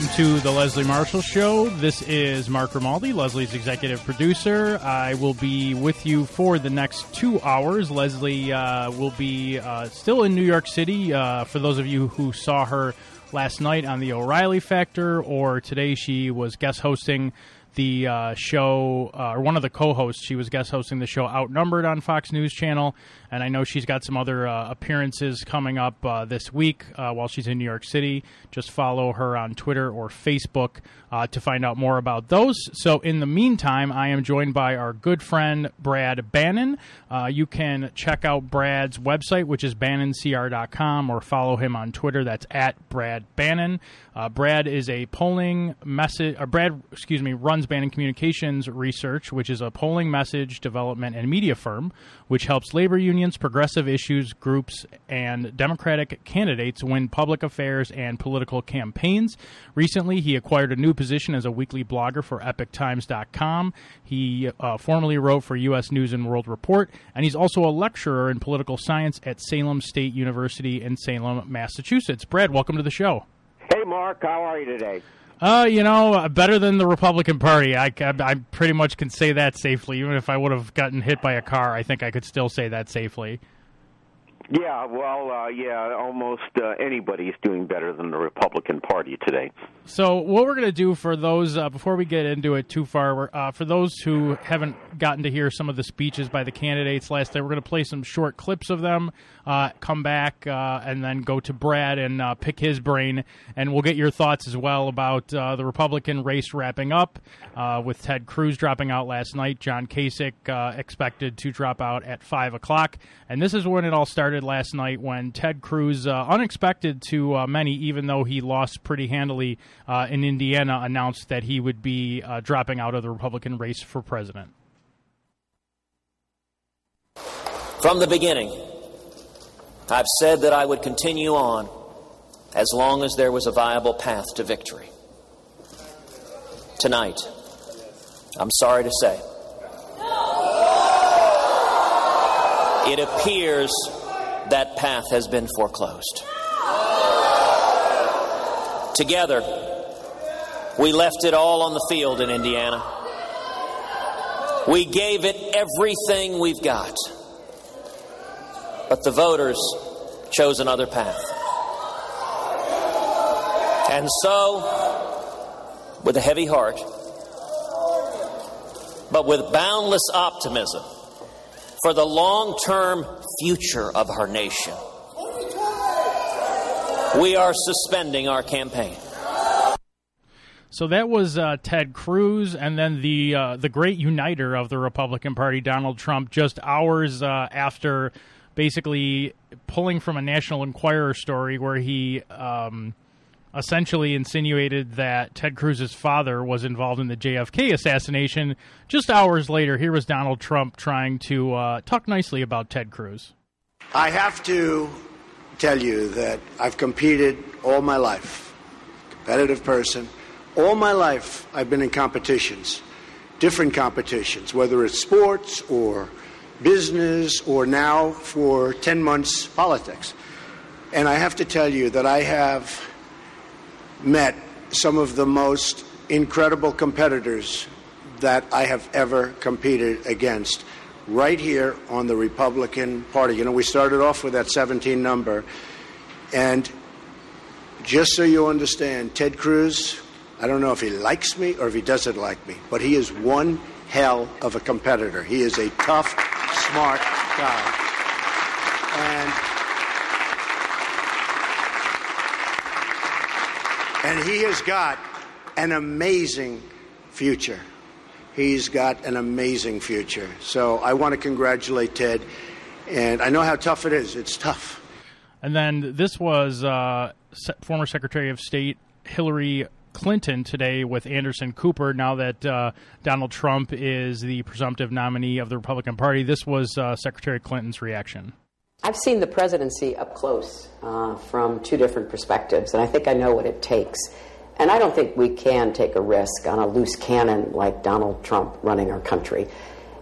Welcome to the Leslie Marshall Show. This is Mark Grimaldi, Leslie's executive producer. I will be with you for the next two hours. Leslie uh, will be uh, still in New York City. Uh, for those of you who saw her last night on the O'Reilly Factor, or today she was guest hosting the uh, show, uh, or one of the co hosts. She was guest hosting the show Outnumbered on Fox News Channel and I know she's got some other uh, appearances coming up uh, this week uh, while she's in New York City. Just follow her on Twitter or Facebook uh, to find out more about those. So, in the meantime, I am joined by our good friend Brad Bannon. You can check out Brad's website, which is bannoncr.com, or follow him on Twitter. That's at Brad Bannon. Uh, Brad is a polling message, or Brad, excuse me, runs Bannon Communications Research, which is a polling message development and media firm which helps labor unions, progressive issues groups, and Democratic candidates win public affairs and political campaigns. Recently, he acquired a new position as a weekly blogger for EpicTimes.com. He uh, formerly wrote for U.S. News and World Report, and he's also a lecturer in political science at Salem State University in Salem, Massachusetts. Brad, welcome to the show. Hey, Mark, how are you today? Uh, you know, uh, better than the Republican Party. I, I, I, pretty much can say that safely. Even if I would have gotten hit by a car, I think I could still say that safely. Yeah, well, uh, yeah, almost uh, anybody is doing better than the Republican Party today. So, what we're going to do for those, uh, before we get into it too far, uh, for those who haven't gotten to hear some of the speeches by the candidates last night, we're going to play some short clips of them, uh, come back, uh, and then go to Brad and pick his brain, and we'll get your thoughts as well about the Republican race wrapping up with Ted Cruz dropping out last night, John Kasich expected to drop out at 5 o'clock, and this is when it all started started last night when Ted Cruz, uh, unexpected to uh, many, even though he lost pretty handily uh, in Indiana, announced that he would be uh, dropping out of the Republican race for president. From the beginning, I've said that I would continue on as long as there was a viable path to victory. Tonight, I'm sorry to say, it appears that path has been foreclosed. Together, we left it all on the field in Indiana. We gave it everything we've got. But the voters chose another path. And so, with a heavy heart, but with boundless optimism for the long term future of our nation. We are suspending our campaign. So that was uh, Ted Cruz, and then the uh, the great uniter of the Republican Party, Donald Trump, just hours uh, after basically pulling from a National Enquirer story where he um, essentially insinuated that Ted Cruz's father was involved in the JFK assassination. Just hours later, here was Donald Trump trying to uh, talk nicely about Ted Cruz. I have to tell you that I've competed all my life, competitive person. All my life, I've been in competitions, different competitions, whether it's sports or business or now for 10 months politics. And I have to tell you that I have met some of the most incredible competitors that I have ever competed against right here on the Republican Party. You know, we started off with that 17 number. And just so you understand, Ted Cruz, I don't know if he likes me or if he doesn't like me, but he is one hell of a competitor. He is a tough, smart guy. And and he has got an amazing future. He's got an amazing future. So I want to congratulate Ted. And I know how tough it is. It's tough. And then this was uh, former Secretary of State Hillary Clinton today with Anderson Cooper. Now that uh, Donald Trump is the presumptive nominee of the Republican Party, this was uh, Secretary Clinton's reaction. I've seen the presidency up close uh, from two different perspectives, and I think I know what it takes. And I don't think we can take a risk on a loose cannon like Donald Trump running our country.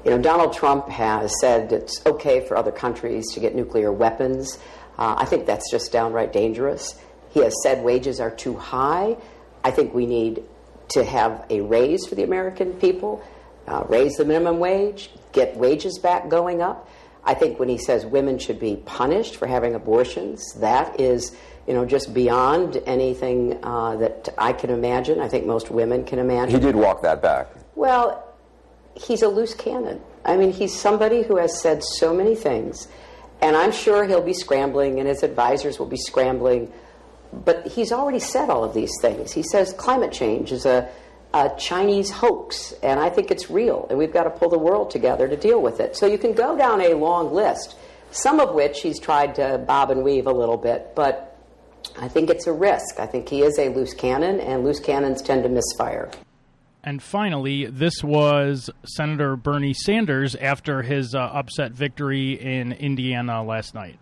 You know, Donald Trump has said it's okay for other countries to get nuclear weapons. Uh, I think that's just downright dangerous. He has said wages are too high. I think we need to have a raise for the American people, uh, raise the minimum wage, get wages back going up. I think when he says women should be punished for having abortions, that is, you know, just beyond anything uh, that I can imagine. I think most women can imagine. He did walk that back. Well, he's a loose cannon. I mean, he's somebody who has said so many things, and I'm sure he'll be scrambling, and his advisors will be scrambling. But he's already said all of these things. He says climate change is a a Chinese hoax, and I think it's real, and we've got to pull the world together to deal with it. So you can go down a long list, some of which he's tried to bob and weave a little bit, but I think it's a risk. I think he is a loose cannon, and loose cannons tend to misfire. And finally, this was Senator Bernie Sanders after his uh, upset victory in Indiana last night.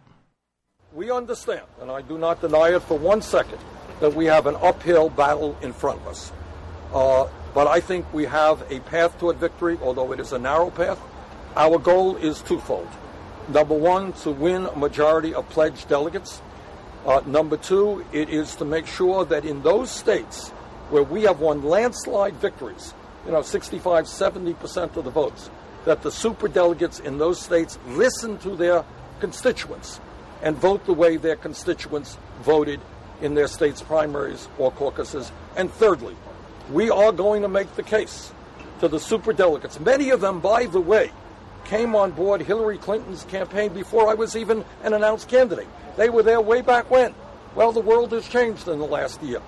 We understand, and I do not deny it for one second, that we have an uphill battle in front of us. Uh, but I think we have a path toward victory, although it is a narrow path. Our goal is twofold. Number one, to win a majority of pledged delegates. Uh, number two, it is to make sure that in those states where we have won landslide victories, you know, 65, 70% of the votes, that the super delegates in those states listen to their constituents and vote the way their constituents voted in their state's primaries or caucuses. And thirdly, we are going to make the case to the super delegates. Many of them, by the way, came on board Hillary Clinton's campaign before I was even an announced candidate. They were there way back when. Well, the world has changed in the last year.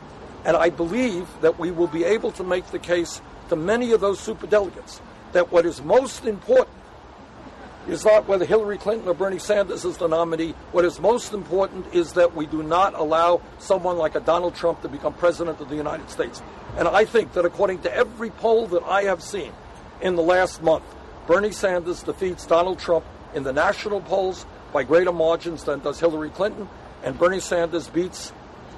And I believe that we will be able to make the case to many of those super delegates that what is most important is not whether Hillary Clinton or Bernie Sanders is the nominee. What is most important is that we do not allow someone like a Donald Trump to become president of the United States. And I think that according to every poll that I have seen in the last month, Bernie Sanders defeats Donald Trump in the national polls by greater margins than does Hillary Clinton, and Bernie Sanders beats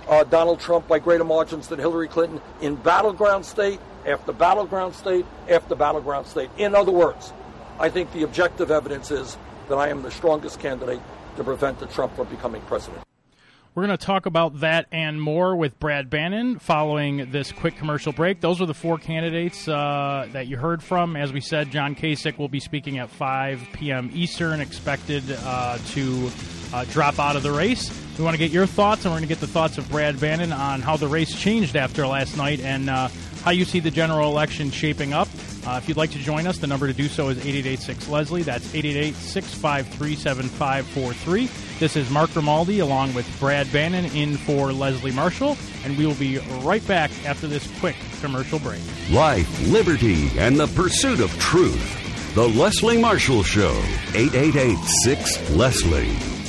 uh, Donald Trump by greater margins than Hillary Clinton in battleground state after battleground state after battleground state. In other words, I think the objective evidence is that I am the strongest candidate to prevent the Trump from becoming president. We're going to talk about that and more with Brad Bannon following this quick commercial break. Those are the four candidates uh, that you heard from. As we said, John Kasich will be speaking at 5 p.m. Eastern, expected uh, to uh, drop out of the race. We want to get your thoughts, and we're going to get the thoughts of Brad Bannon on how the race changed after last night and uh, how you see the general election shaping up. Uh, if you'd like to join us, the number to do so is 8886 Leslie. That's 888 653 7543. This is Mark Grimaldi along with Brad Bannon in for Leslie Marshall, and we will be right back after this quick commercial break. Life, liberty, and the pursuit of truth. The Leslie Marshall Show, 888 6 Leslie.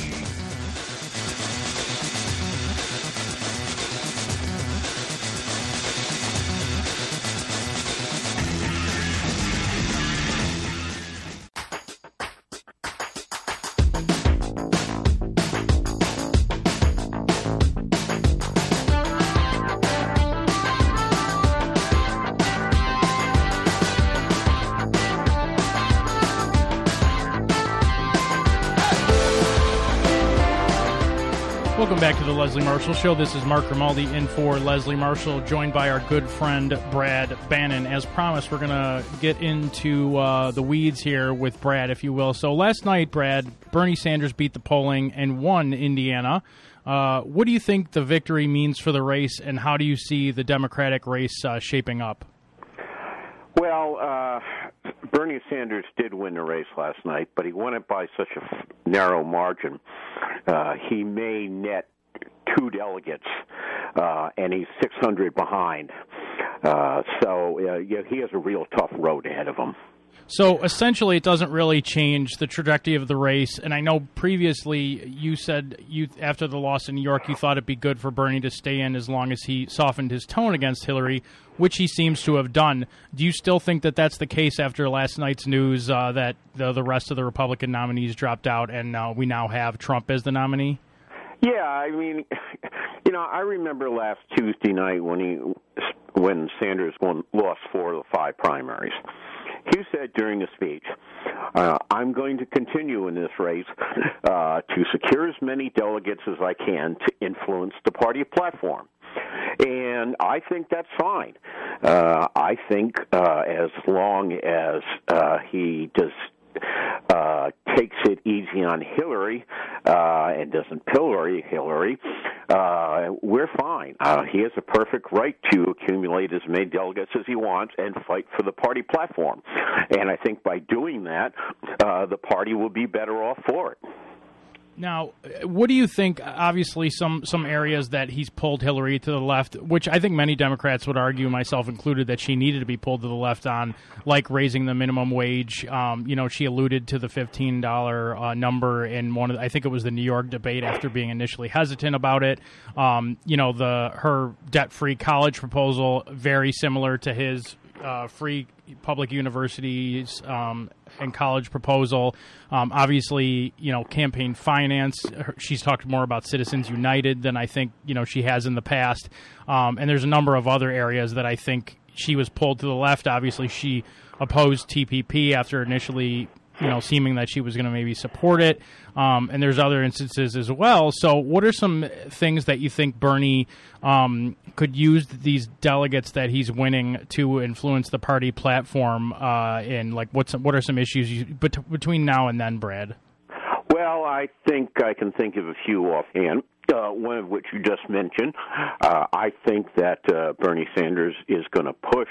Marshall Show. This is Mark Grimaldi in for Leslie Marshall, joined by our good friend Brad Bannon. As promised, we're going to get into uh, the weeds here with Brad, if you will. So last night, Brad, Bernie Sanders beat the polling and won Indiana. Uh, what do you think the victory means for the race, and how do you see the Democratic race uh, shaping up? Well, uh, Bernie Sanders did win the race last night, but he won it by such a narrow margin. Uh, he may net two delegates, uh, and he's 600 behind. Uh, so uh, yeah, he has a real tough road ahead of him. So essentially, it doesn't really change the trajectory of the race. And I know previously you said you after the loss in New York, you thought it'd be good for Bernie to stay in as long as he softened his tone against Hillary, which he seems to have done. Do you still think that that's the case after last night's news uh, that the, the rest of the Republican nominees dropped out and uh, we now have Trump as the nominee? Yeah, I mean, you know, I remember last Tuesday night when he when Sanders won lost four of the five primaries. He said during the speech, uh, I'm going to continue in this race uh, to secure as many delegates as I can to influence the party platform. And I think that's fine. Uh, I think uh, as long as uh, he does uh, takes it easy on Hillary uh, and doesn't pillory Hillary, uh, we're fine. Uh, he has a perfect right to accumulate as many delegates as he wants and fight for the party platform. And I think by doing that, uh, the party will be better off for it. Now, what do you think? Obviously, some some areas that he's pulled Hillary to the left, which I think many Democrats would argue, myself included, that she needed to be pulled to the left on, like raising the minimum wage. Um, you know, she alluded to the fifteen dollar uh, number in one of, the, I think it was the New York debate after being initially hesitant about it. Um, you know, the her debt free college proposal very similar to his uh, free public universities um, and college proposal. Um, obviously, you know, campaign finance. She's talked more about Citizens United than I think you know she has in the past. Um, and there's a number of other areas that I think she was pulled to the left. Obviously, she opposed TPP after initially you know, seeming that she was going to maybe support it. Um, and there's other instances as well. So, what are some things that you think Bernie um, could use these delegates that he's winning to influence the party platform? Uh, in like, what's what are some issues you, bet- between now and then, Brad? Well, I think I can think of a few offhand. Uh, one of which you just mentioned. Uh, I think that uh, Bernie Sanders is going to push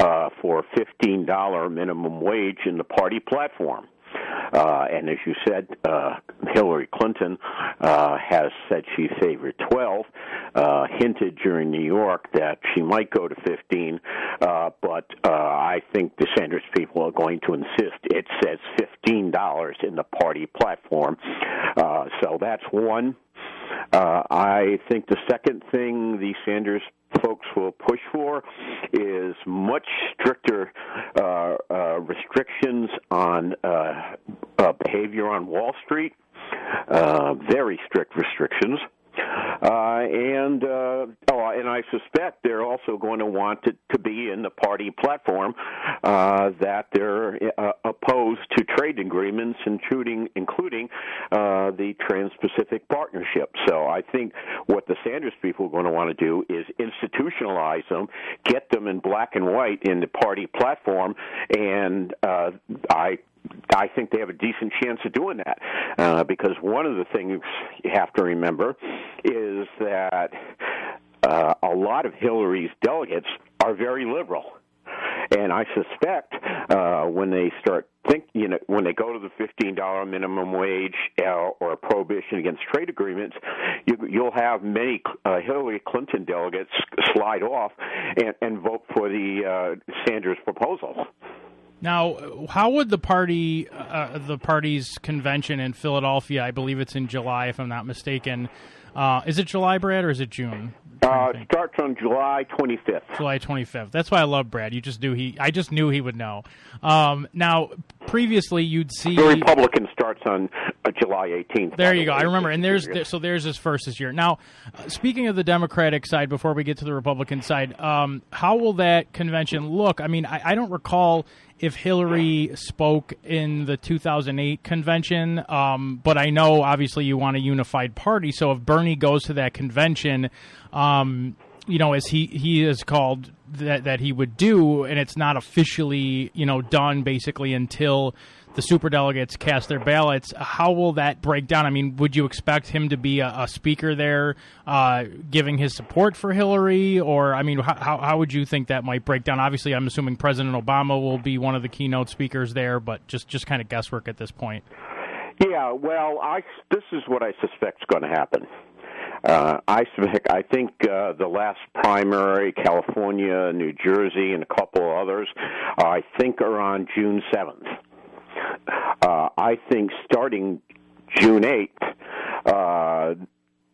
uh, for $15 minimum wage in the party platform. Uh, and as you said, uh, Hillary Clinton has said she favored 12, uh, hinted during New York that she might go to 15, uh, but I think the Sanders people are going to insist it says $15 in the party platform. So that's one. Uh, I think the second thing the Sanders folks will push for is much stricter uh, uh, restrictions on uh, uh, behavior on Wall Street. Uh, very strict restrictions. Uh, and uh, oh, and I suspect they're also going to want it to be in the party platform uh, that they're uh, opposed to trade agreements, including including uh, the Trans-Pacific Partnership. So I think what the Sanders people are going to want to do is institutionalize them, get them in black and white in the party platform, and uh, I I think they have a decent chance of doing that uh, because one of the things you have to remember is that uh, a lot of Hillary's delegates are very liberal. And I suspect uh, when they start think you know when they go to the fifteen dollar minimum wage uh, or a prohibition against trade agreements, you, you'll have many uh, Hillary Clinton delegates slide off and, and vote for the uh, Sanders proposal. Now, how would the party, uh, the party's convention in Philadelphia, I believe it's in July, if I'm not mistaken. Uh, is it July, Brad, or is it June? Uh, starts on July 25th. July 25th. That's why I love Brad. You just knew he. I just knew he would know. Um, now, previously, you'd see the Republican starts on uh, July 18th. There you go. I remember. And there's there, so there's his first this year. Now, uh, speaking of the Democratic side, before we get to the Republican side, um, how will that convention look? I mean, I, I don't recall if Hillary spoke in the 2008 convention, um, but I know obviously you want a unified party. So if Bernie goes to that convention, um, you know, as he he is called that that he would do, and it's not officially you know done basically until the super delegates cast their ballots. How will that break down? I mean, would you expect him to be a, a speaker there, uh, giving his support for Hillary, or I mean, how how would you think that might break down? Obviously, I'm assuming President Obama will be one of the keynote speakers there, but just just kind of guesswork at this point. Yeah, well, I this is what I suspect is going to happen. Uh, I I think uh, the last primary, California, New Jersey, and a couple others, uh, I think are on June seventh. Uh, I think starting June eighth, uh,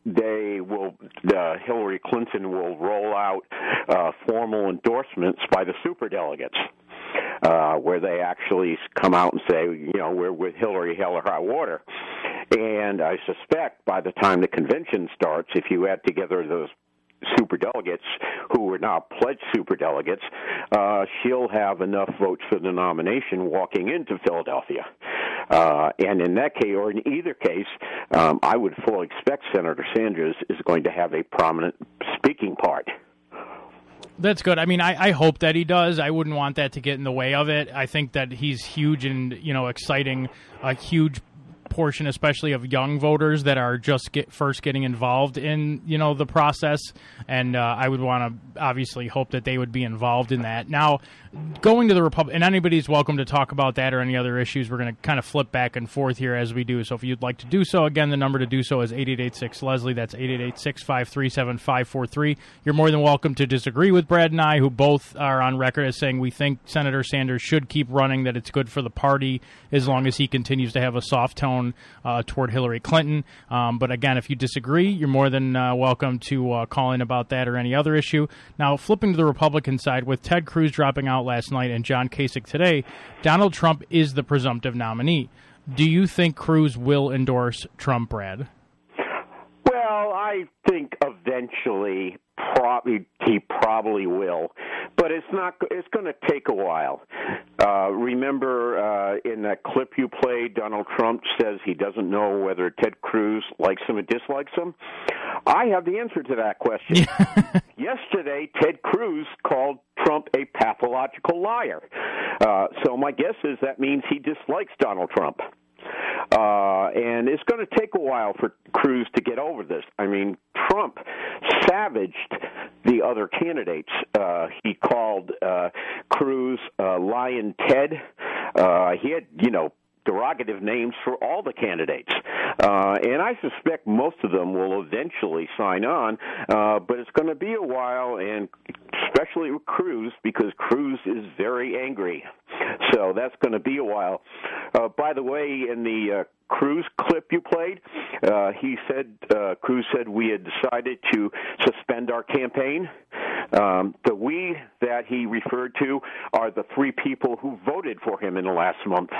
they will uh, Hillary Clinton will roll out uh, formal endorsements by the superdelegates, uh, where they actually come out and say, you know, we're with Hillary, hell or high water. And I suspect by the time the convention starts, if you add together those super delegates who are now pledged super delegates, uh, she'll have enough votes for the nomination walking into Philadelphia. Uh, and in that case, or in either case, um, I would fully expect Senator Sanders is going to have a prominent speaking part. That's good. I mean, I, I hope that he does. I wouldn't want that to get in the way of it. I think that he's huge and you know exciting, a huge portion, especially of young voters that are just get first getting involved in you know the process, and uh, I would want to obviously hope that they would be involved in that. Now, going to the Republic, and anybody's welcome to talk about that or any other issues. We're going to kind of flip back and forth here as we do. So if you'd like to do so, again, the number to do so is eight eight eight six Leslie. That's eight eight eight six five three seven five four three. You're more than welcome to disagree with Brad and I, who both are on record as saying we think Senator Sanders should keep running. That it's good for the party as long as he continues to have a soft tone uh, toward Hillary Clinton. Um, but again, if you disagree, you're more than uh, welcome to uh, call in about that or any other issue. Now, flipping to the Republican side, with Ted Cruz dropping out last night and John Kasich today, Donald Trump is the presumptive nominee. Do you think Cruz will endorse Trump, Brad? Well, I think eventually probably he probably will, but it's not. It's going to take a while. Uh, remember uh, in that clip you played, Donald Trump says he doesn't know whether Ted Cruz likes him or dislikes him. I have the answer to that question. Yesterday, Ted Cruz called Trump a pathological liar. Uh, so my guess is that means he dislikes Donald Trump. Uh, and it's going to take a while for Cruz to get over this. I mean, Trump savaged the other candidates. Uh, he called uh, Cruz uh, Lyin' Ted. Uh, he had, you know, derogative names for all the candidates. Uh, and I suspect most of them will eventually sign on, uh, but it's going to be a while, and especially with Cruz, because Cruz is very angry. So that's going to be a while. Uh, by the way, in the uh, Cruz clip you played, uh, he said uh, Cruz said we had decided to suspend our campaign. Um, the we that he referred to are the three people who voted for him in the last month.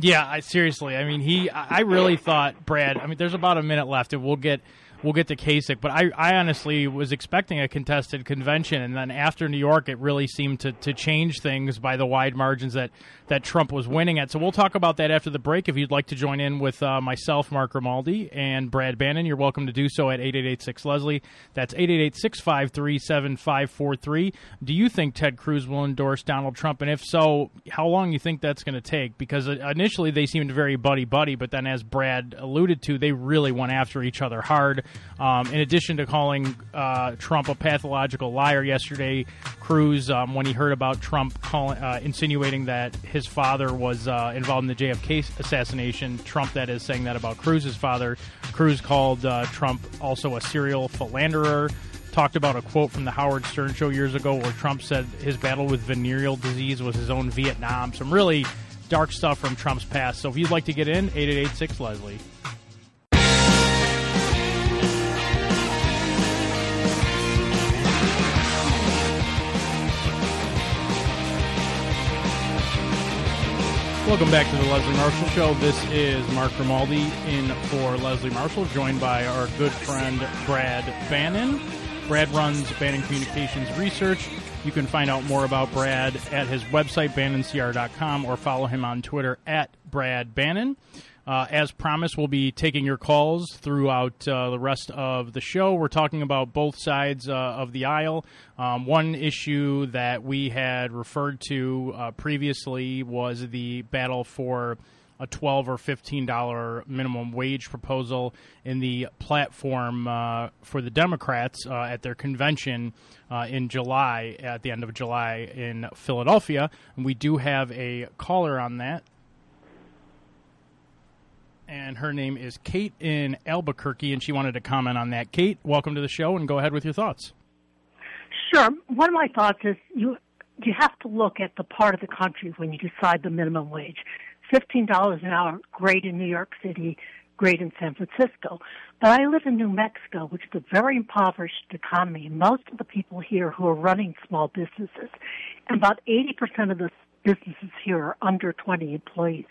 Yeah, I, seriously. I mean, he. I really thought Brad. I mean, there's about a minute left, and we'll get we'll get to Kasich. But I, I honestly was expecting a contested convention, and then after New York, it really seemed to, to change things by the wide margins that, that Trump was winning at. So we'll talk about that after the break. If you'd like to join in with uh, myself, Mark Grimaldi, and Brad Bannon, you're welcome to do so at 8886 Leslie. That's 888 653 7543. Do you think Ted Cruz will endorse Donald Trump? And if so, how long do you think that's going to take? Because uh, initially they seemed very buddy buddy, but then as Brad alluded to, they really went after each other hard. Um, in addition to calling uh, Trump a pathological liar yesterday, Cruz, um, when he heard about Trump calling, uh, insinuating that his father was uh, involved in the JFK assassination, Trump, that is, saying that about Cruz's father, Cruz called uh, Trump also a serial philanderer talked about a quote from the Howard Stern show years ago where Trump said his battle with venereal disease was his own Vietnam. Some really dark stuff from Trump's past. So if you'd like to get in, 8886 Leslie. Welcome back to the Leslie Marshall Show. This is Mark Grimaldi in for Leslie Marshall, joined by our good friend Brad Bannon. Brad runs Bannon Communications Research. You can find out more about Brad at his website, bannoncr.com, or follow him on Twitter at Brad Bannon. Uh, as promised, we'll be taking your calls throughout uh, the rest of the show. We're talking about both sides uh, of the aisle. Um, one issue that we had referred to uh, previously was the battle for a twelve or fifteen dollar minimum wage proposal in the platform uh, for the Democrats uh, at their convention in July, at the end of July in Philadelphia. And we do have a caller on that. And her name is Kate in Albuquerque, and she wanted to comment on that. Kate, welcome to the show, and go ahead with your thoughts. Sure. One of my thoughts is you you have to look at the part of the country when you decide the minimum wage. Fifteen dollars an hour, great in New York City, great in San Francisco. But I live in New Mexico, which is a very impoverished economy. Most of the people here who are running small businesses, and about 80% of the businesses here are under 20 employees.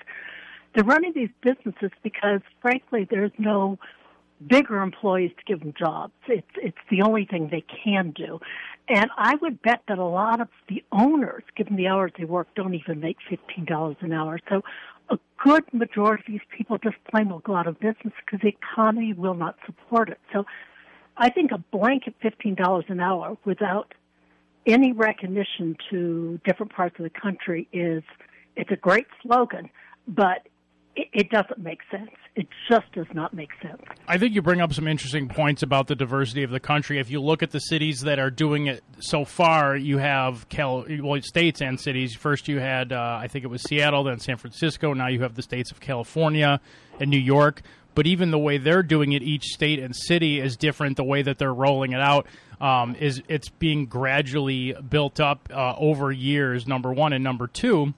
They're running these businesses because, frankly, there's no bigger employees to give them jobs. It's it's the only thing they can do. And I would bet that a lot of the owners, given the hours they work, don't even make fifteen dollars an hour. So a good majority of these people just plain will go out of business because the economy will not support it. So I think a blanket fifteen dollars an hour without any recognition to different parts of the country is it's a great slogan, but it, doesn't make sense. It just does not make sense. I think you bring up some interesting points about the diversity of the country. If you look at the cities that are doing it so far, you have Cal- well, states and cities. First, you had uh, I think it was Seattle, then San Francisco. Now you have the states of California and New York. But even the way they're doing it, each state and city is different. The way that they're rolling it out um, is it's being gradually built up uh, over years. Number one and number two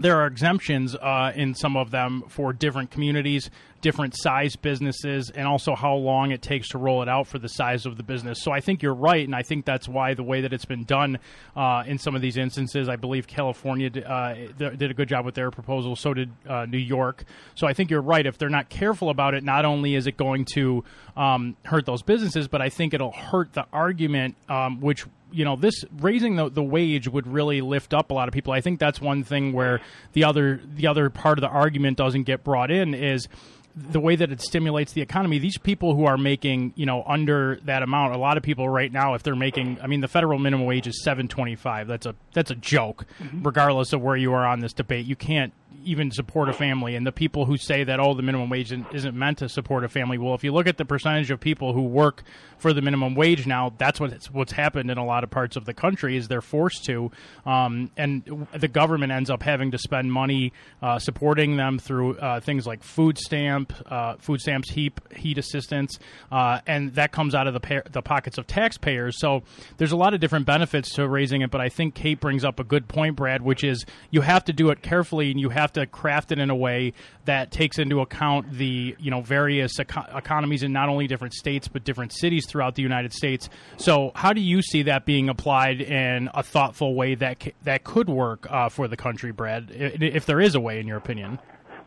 there are exemptions uh, in some of them for different communities, different size businesses, and also how long it takes to roll it out for the size of the business. So I think you're right, and I think that's why the way that it's been done uh, in some of these instances, I believe California uh, did a good job with their proposal. So did uh, New York. So I think you're right. If they're not careful about it, not only is it going to um, hurt those businesses, but I think it'll hurt the argument, um, which you know this raising the, the wage would really lift up a lot of people. I think that's one thing where the other the other part of the argument doesn't get brought in is the way that it stimulates the economy. These people who are making you know under that amount, a lot of people right now, if they're making, I mean, the federal minimum wage is seven twenty five. That's a that's a joke, mm-hmm. regardless of where you are on this debate. You can't even support a family. And the people who say that oh the minimum wage isn't meant to support a family, well, if you look at the percentage of people who work for the minimum wage now, that's what's what's happened in a lot of parts of the country is they're forced to, um, and the government ends up having to spend money uh, supporting them through uh, things like food stamp, uh, food stamps, heap, heat assistance, uh, and that comes out of the pa- the pockets of taxpayers. So there's a lot of different benefits to raising it, but I think Kate brings up a good point, Brad, which is you have to do it carefully and you have to craft it in a way that takes into account the you know various eco- economies in not only different states but different cities throughout the United States. So, how do you see that being applied in a thoughtful way that c- that could work uh, for the country, Brad? If there is a way, in your opinion.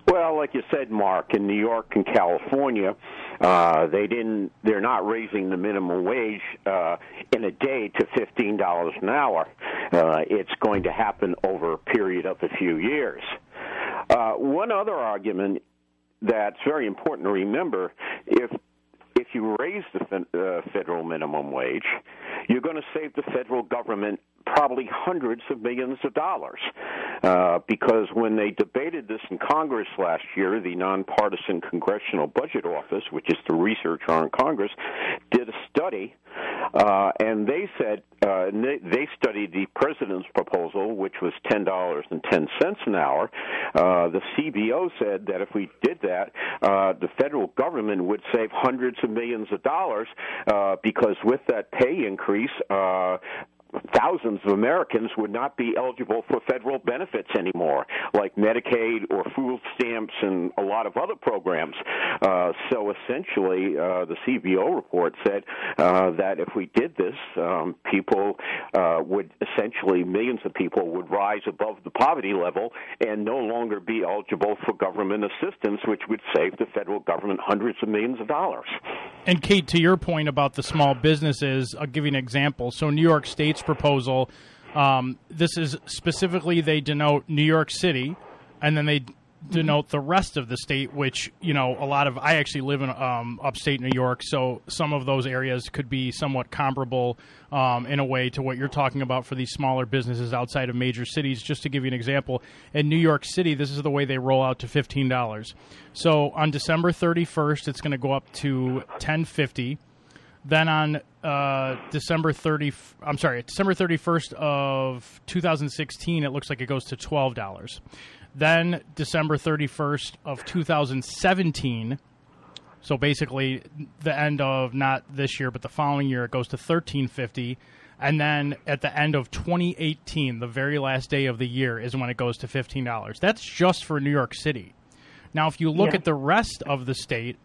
Well, like you said, Mark, in New York and California, uh, they didn't. They're not raising the minimum wage uh, in a day to fifteen dollars an hour. Uh, it's going to happen over a period of a few years. Uh, one other argument that's very important to remember: if if you raise the uh, federal minimum wage, you're going to save the federal government probably hundreds of millions of dollars. Uh, because when they debated this in Congress last year, the nonpartisan Congressional Budget Office, which is the research arm in Congress, did a study, uh, and they said uh, they, they studied the president's proposal, which was ten dollars and ten cents an hour. Uh, the CBO said that if we did that, uh, the federal government would save hundreds of millions of dollars uh, because with that pay increase, uh, thousands of Americans would not be eligible for federal benefits anymore, like Medicaid or food stamps and a lot of other programs. Uh, so essentially, uh, the CBO report said uh, that if we did this, um, people uh, would essentially, millions of people would rise above the poverty level and no longer be eligible for government assistance, which would save the federal government hundreds of millions of dollars. And Kate, to your point about the small businesses, I'll give you an example. So New York State's proposal. Um, this is specifically they denote New York City, and then they denote the rest of the state, which you know a lot of. I actually live in um, upstate New York, so some of those areas could be somewhat comparable um, in a way to what you're talking about for these smaller businesses outside of major cities. Just to give you an example, in New York City, this is the way they roll out to fifteen dollars. So on December 31st, it's going to go up to 1050. Then on uh, December 30, I'm sorry, December 31st of 2016, it looks like it goes to $12. Then December 31st of 2017. So basically, the end of not this year, but the following year, it goes to 1350. And then at the end of 2018, the very last day of the year is when it goes to $15. That's just for New York City. Now, if you look Yeah. at the rest of the state,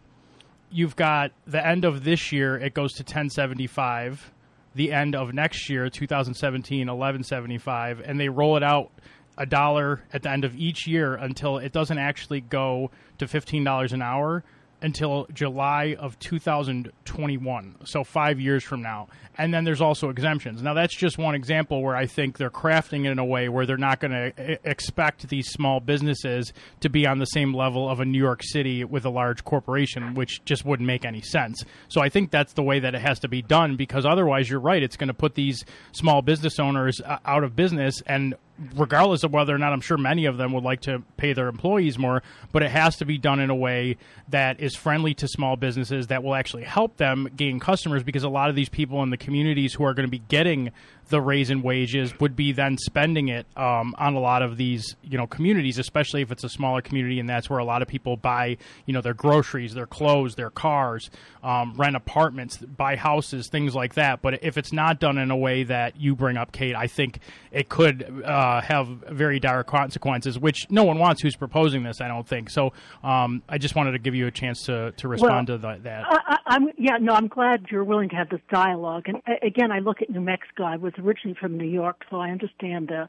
you've got the end of this year, it goes to 1075. The end of next year, 2017, 1175. And they roll it out a dollar at the end of each year until it doesn't actually go to $15 an hour until July of 2021. So 5 years from now. And then there's also exemptions. Now that's just one example where I think they're crafting it in a way where they're not going to expect these small businesses to be on the same level of a New York City with a large corporation, which just wouldn't make any sense. So I think that's the way that it has to be done because otherwise you're right, it's going to put these small business owners uh, out of business and regardless of whether or not I'm sure many of them would like to pay their employees more, but it has to be done in a way that is friendly to small businesses that will actually help them gain customers because a lot of these people in the communities who are going to be getting the raise in wages would be then spending it um, on a lot of these you know communities, especially if it's a smaller community and that's where a lot of people buy you know their groceries, their clothes, their cars, um, rent apartments, buy houses, things like that. But if it's not done in a way that you bring up, Kate, I think it could uh, have very dire consequences, which no one wants who's proposing this. I don't think so. Um, I just wanted to give you a chance to to respond Well, to the, that. I, I, I'm yeah, no, I'm glad you're willing to have this dialogue. And uh, again, I look at New Mexico. I was originally from New York, so I understand the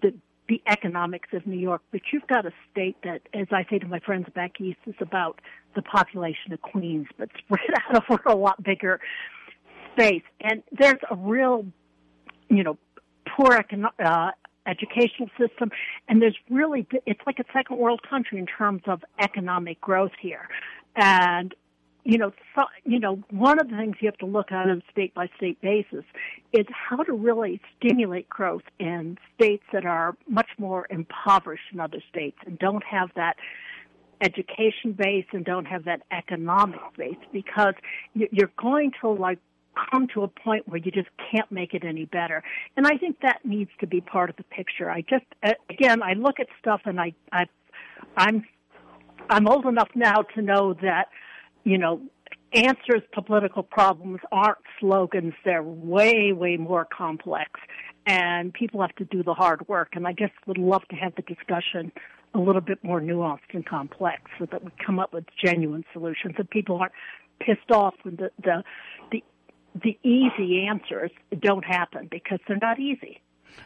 the the economics of New York. But you've got a state that, as I say to my friends back east, is about the population of Queens, but spread out over a lot bigger space. And there's a real, you know, poor econo- uh, educational system, and there's really it's like a second world country in terms of economic growth here, and you know, so, you know, one of the things you have to look at on a state by state basis is how to really stimulate growth in states that are much more impoverished than other states and don't have that education base and don't have that economic base because you- you're going to like come to a point where you just can't make it any better. And I think that needs to be part of the picture. I just, again, I look at stuff and I, I, I'm, I'm old enough now to know that, you know, answers to political problems aren't slogans. They're way, way more complex. And people have to do the hard work. And I just would love to have the discussion a little bit more nuanced and complex so that we come up with genuine solutions and people aren't pissed off when the, the, the, the easy answers don't happen because they're not easy.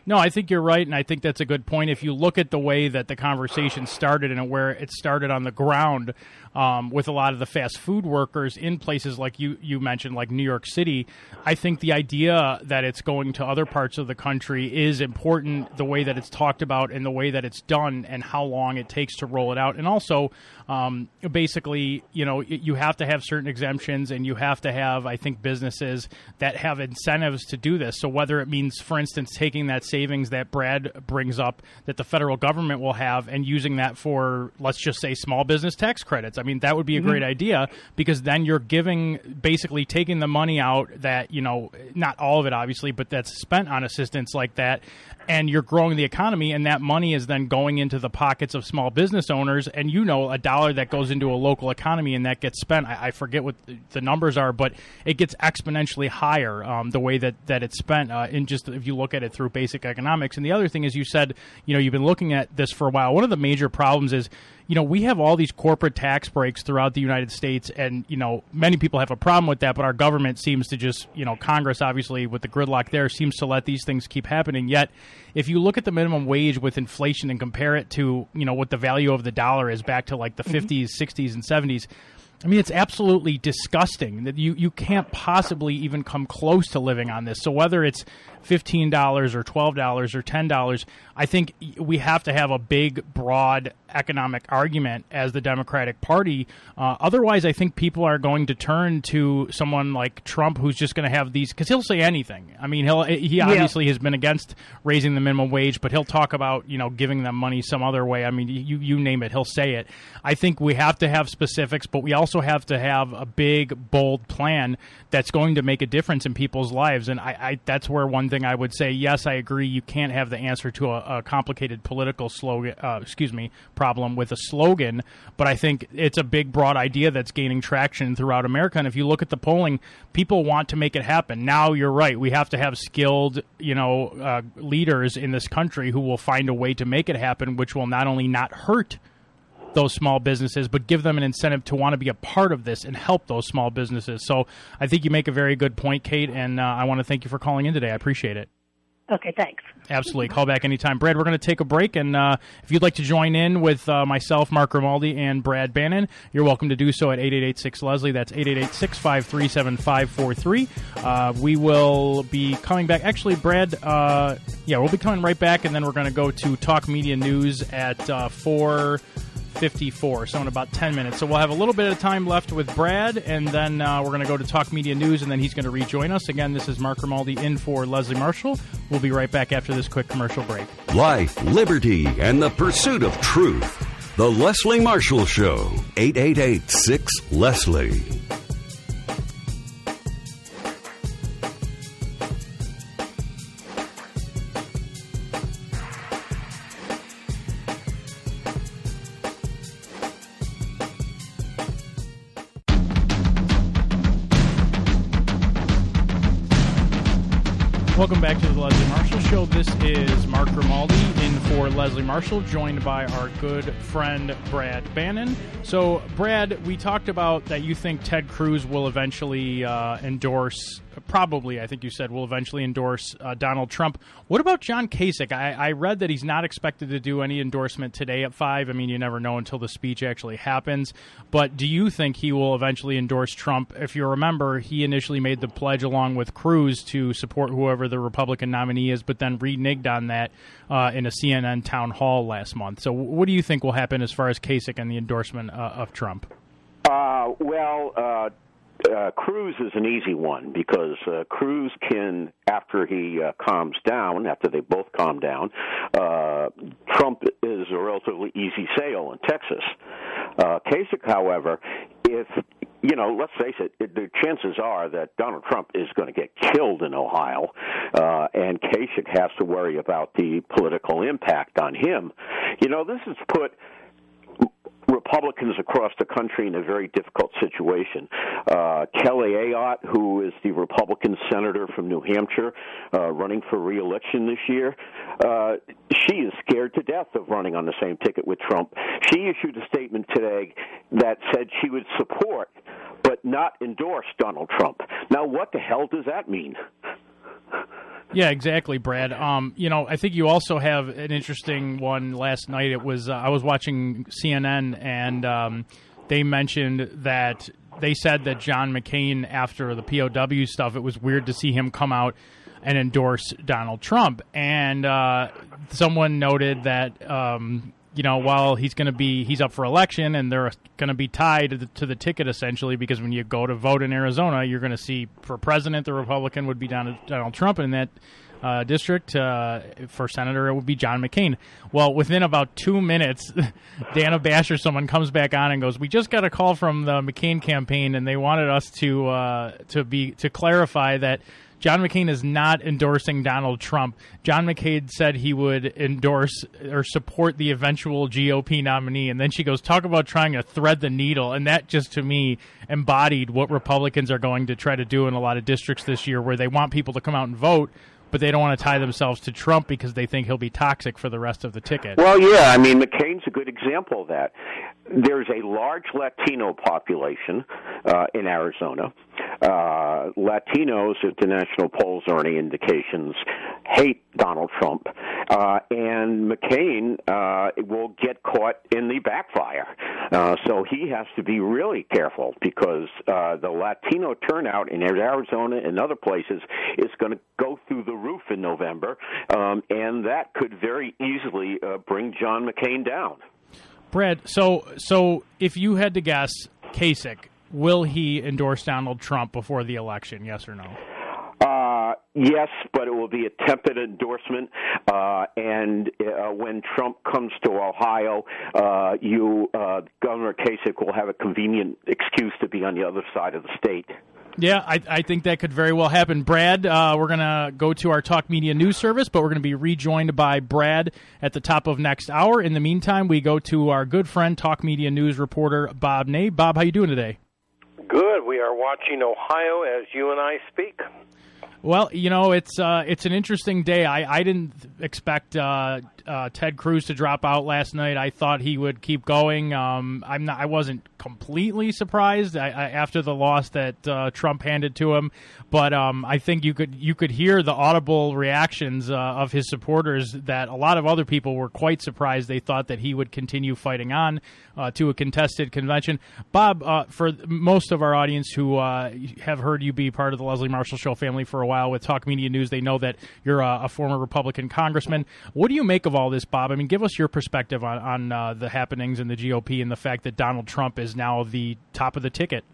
No, I think you're right, and I think that's a good point. If you look at the way that the conversation started and where it started on the ground um, with a lot of the fast food workers in places like you, you mentioned, like New York City, I think the idea that it's going to other parts of the country is important, the way that it's talked about and the way that it's done and how long it takes to roll it out. And also, um, basically, you know, you have to have certain exemptions and you have to have, I think, businesses that have incentives to do this. So whether it means, for instance, taking that savings that Brad brings up that the federal government will have and using that for, let's just say, small business tax credits. I mean, that would be a great mm-hmm. idea because then you're giving, basically taking the money out that, you know, not all of it, obviously, but that's spent on assistance like that. And you're growing the economy, and that money is then going into the pockets of small business owners. And you know, a dollar that goes into a local economy and that gets spent, I, I forget what the- numbers are, but it gets exponentially higher um, the way that, that it's spent. Uh, in just if you look at it through basic economics. And the other thing is, you said, you know, you've been looking at this for a while. One of the major problems is you know, we have all these corporate tax breaks throughout the United States, and you know, many people have a problem with that. But our government seems to just, you know, Congress obviously with the gridlock there seems to let these things keep happening. Yet, if you look at the minimum wage with inflation and compare it to, you know, what the value of the dollar is back to like the mm-hmm. 50s, 60s, and 70s. I mean, it's absolutely disgusting that you, you can't possibly even come close to living on this. So whether it's fifteen dollars or twelve dollars or ten dollars, I think we have to have a big, broad economic argument as the Democratic Party. Uh, otherwise, I think people are going to turn to someone like Trump, who's just going to have these because he'll say anything. I mean, he'll he obviously yeah. has been against raising the minimum wage, but he'll talk about you know giving them money some other way. I mean, you you name it, he'll say it. I think we have to have specifics, but we also have to have a big, bold plan that's going to make a difference in people's lives. And I, I that's where one thing I would say, yes, I agree. You can't have the answer to a, a complicated political slogan. Uh, excuse me, problem with a slogan, but I think it's a big, broad idea that's gaining traction throughout America. And if you look at the polling, people want to make it happen. Now you're right; we have to have skilled, you know, uh, leaders in this country who will find a way to make it happen, which will not only not hurt those small businesses, but give them an incentive to want to be a part of this and help those small businesses. So I think you make a very good point, Kate, and uh, I want to thank you for calling in today. I appreciate it. Okay, thanks. Absolutely. Call back anytime. Brad, we're going to take a break, and uh, if you'd like to join in with uh, myself, Mark Grimaldi, and Brad Bannon, you're welcome to do so at 8886 Leslie. That's 888 653 7543. Uh, we will be coming back. Actually, Brad, uh, yeah, we'll be coming right back, and then we're going to go to Talk Media News at uh, 4. 54, so in about 10 minutes. So we'll have a little bit of time left with Brad, and then uh, we're going to go to Talk Media News, and then he's going to rejoin us. Again, this is Mark Grimaldi in for Leslie Marshall. We'll be right back after this quick commercial break. Life, liberty, and the pursuit of truth. The Leslie Marshall Show, 888 6 Leslie. Welcome back to the Leslie Marshall Show. This is Mark Grimaldi in for Leslie Marshall, joined by our good friend Brad Bannon. So, Brad, we talked about that you think Ted Cruz will eventually uh, endorse probably, I think you said, will eventually endorse uh, Donald Trump. What about John Kasich? I, I, read that he's not expected to do any endorsement today at 5. I mean, you never know until the speech actually happens. But do you think he will eventually endorse Trump? If you remember, he initially made the pledge along with Cruz to support whoever the Republican nominee is, but then reneged on that uh, in a CNN town hall last month. So, what do you think will happen as far as Kasich and the endorsement uh, of Trump? Uh, well, uh, Cruz is an easy one because uh, Cruz can, after he uh, calms down, after they both calm down, uh, Trump is a relatively easy sale in Texas. Uh, Kasich, however, if you know, let's face it, it, the chances are that Donald Trump is going to get killed in Ohio, uh, and Kasich has to worry about the political impact on him. You know, this has put Republicans across the country in a very difficult situation. Uh, Kelly Ayotte, who is the Republican senator from New Hampshire, uh, running for reelection this year, uh, she is scared to death of running on the same ticket with Trump. She issued a statement today that said she would support but not endorse Donald Trump. Now, what the hell does that mean? Yeah, exactly, Brad. Um, you know, I think you also have an interesting one last night. It was uh, I was watching CNN and um, they mentioned that they said that John McCain after the POW stuff, it was weird to see him come out and endorse Donald Trump. And uh, someone noted that um, you know, while he's going to be he's up for election and they're going to be tied to the, to the, ticket essentially because when you go to vote in Arizona, you're going to see for president the Republican would be Donald Trump, in that uh, district uh, for senator it would be John McCain. Well, within about two minutes, Dana Bash or someone comes back on and goes, "We just got a call from the McCain campaign, and they wanted us to uh, to be to clarify that." John McCain is not endorsing Donald Trump. John McCain said he would endorse or support the eventual GOP nominee. And then she goes, talk about trying to thread the needle. And that just to me embodied what Republicans are going to try to do in a lot of districts this year, where they want people to come out and vote but they don't want to tie themselves to Trump because they think he'll be toxic for the rest of the ticket. Well, yeah, I mean McCain's a good example of that. There's a large Latino population uh, in Arizona. Uh, Latinos, if the national polls are any indications, hate Donald Trump, uh, and McCain uh, will get caught in the backfire. Uh, so he has to be really careful because uh, the Latino turnout in Arizona and other places is going to go through the roof in November, um, and that could very easily bring John McCain down. Brad, so so if you had to guess, Kasich, will he endorse Donald Trump before the election? Yes or no? Uh, yes, but it will be a tepid endorsement. Uh, and uh, when Trump comes to Ohio, uh, you, uh, Governor Kasich, will have a convenient excuse to be on the other side of the state. Yeah, I, I think that could very well happen. Brad, uh, we're going to go to our Talk Media News service, but we're going to be rejoined by Brad at the top of next hour. In the meantime, we go to our good friend, Talk Media News reporter Bob Ney. Bob, how you doing today? Good. We are watching Ohio as you and I speak. Well, you know, it's uh, it's an interesting day. I, I didn't expect uh, uh, Ted Cruz to drop out last night. I thought he would keep going. Um, I'm not. I wasn't completely surprised I, I, after the loss that uh, Trump handed to him, but um, I think you could you could hear the audible reactions uh, of his supporters that a lot of other people were quite surprised. They thought that he would continue fighting on uh, to a contested convention. Bob, for most of our audience who have heard you be part of the Leslie Marshall Show family for a while while with Talk Media News. They know that you're a, a, former Republican congressman. What do you make of all this, Bob? I mean, give us your perspective on, on uh, the happenings in the GOP and the fact that Donald Trump is now the top of the ticket.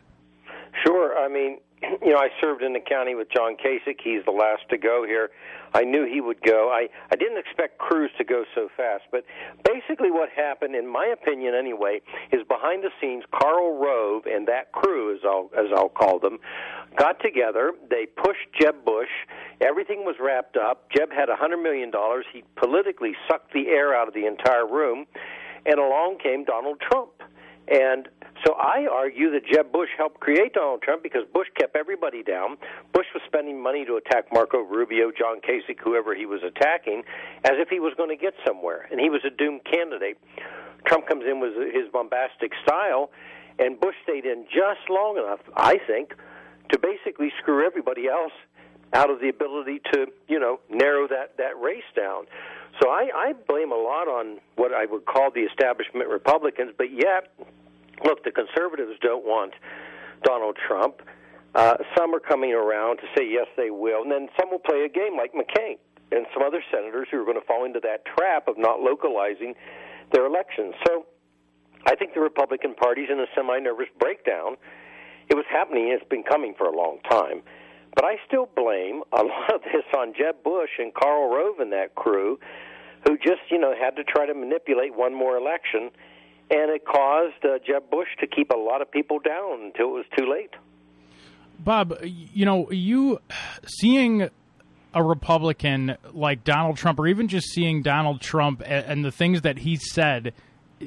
Sure. I mean, you know, I served in the county with John Kasich. He's the last to go here. I knew he would go. I I didn't expect Cruz to go so fast, but basically what happened, in my opinion anyway, is behind the scenes, Karl Rove and that crew, as I'll as I'll call them, got together. They pushed Jeb Bush. Everything was wrapped up. Jeb had a hundred million dollars. He politically sucked the air out of the entire room, and along came Donald Trump. And so I argue that Jeb Bush helped create Donald Trump because Bush kept everybody down. Bush was spending money to attack Marco Rubio, John Kasich, whoever he was attacking, as if he was going to get somewhere, and he was a doomed candidate. Trump comes in with his bombastic style, and Bush stayed in just long enough, I think, to basically screw everybody else out of the ability to, you know, narrow that that race down. So I, I blame a lot on what I would call the establishment Republicans, but yet look, the conservatives don't want Donald Trump. Uh, some are coming around to say yes, they will, and then some will play a game like McCain and some other senators who are going to fall into that trap of not localizing their elections. So I think the Republican Party's in a semi-nervous breakdown. It was happening; it's been coming for a long time. But I still blame a lot of this on Jeb Bush and Karl Rove and that crew, who just you know had to try to manipulate one more election and it caused uh, Jeb Bush to keep a lot of people down until it was too late. Bob, you know, you seeing a Republican like Donald Trump, or even just seeing Donald Trump and the things that he said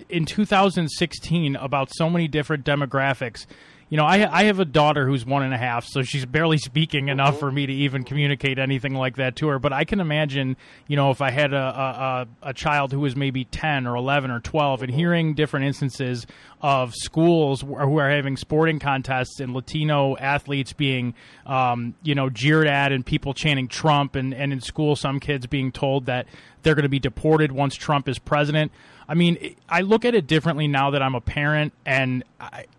in 2016 about so many different demographics you know, I I have a daughter who's one and a half, so she's barely speaking enough for me to even communicate anything like that to her. But I can imagine, you know, if I had a a, a child who was maybe ten or eleven or twelve, and hearing different instances of schools who are having sporting contests and Latino athletes being, um, you know, jeered at and people chanting Trump, and and in school some kids being told that they're going to be deported once Trump is president. I mean, I look at it differently now that I'm a parent, and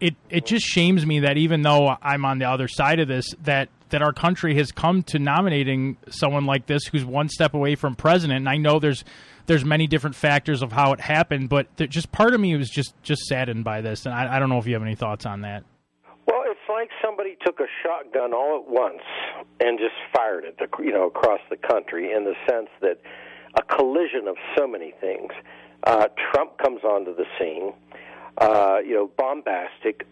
it it just shames me that even though I'm on the other side of this, that that our country has come to nominating someone like this who's one step away from president. And I know there's there's many different factors of how it happened, but just part of me was just just saddened by this, and I, I don't know if you have any thoughts on that. Well, it's like somebody took a shotgun all at once and just fired it, you know, across the country in the sense that a collision of so many things. Uh, Trump comes onto the scene, uh, you know, bombastic.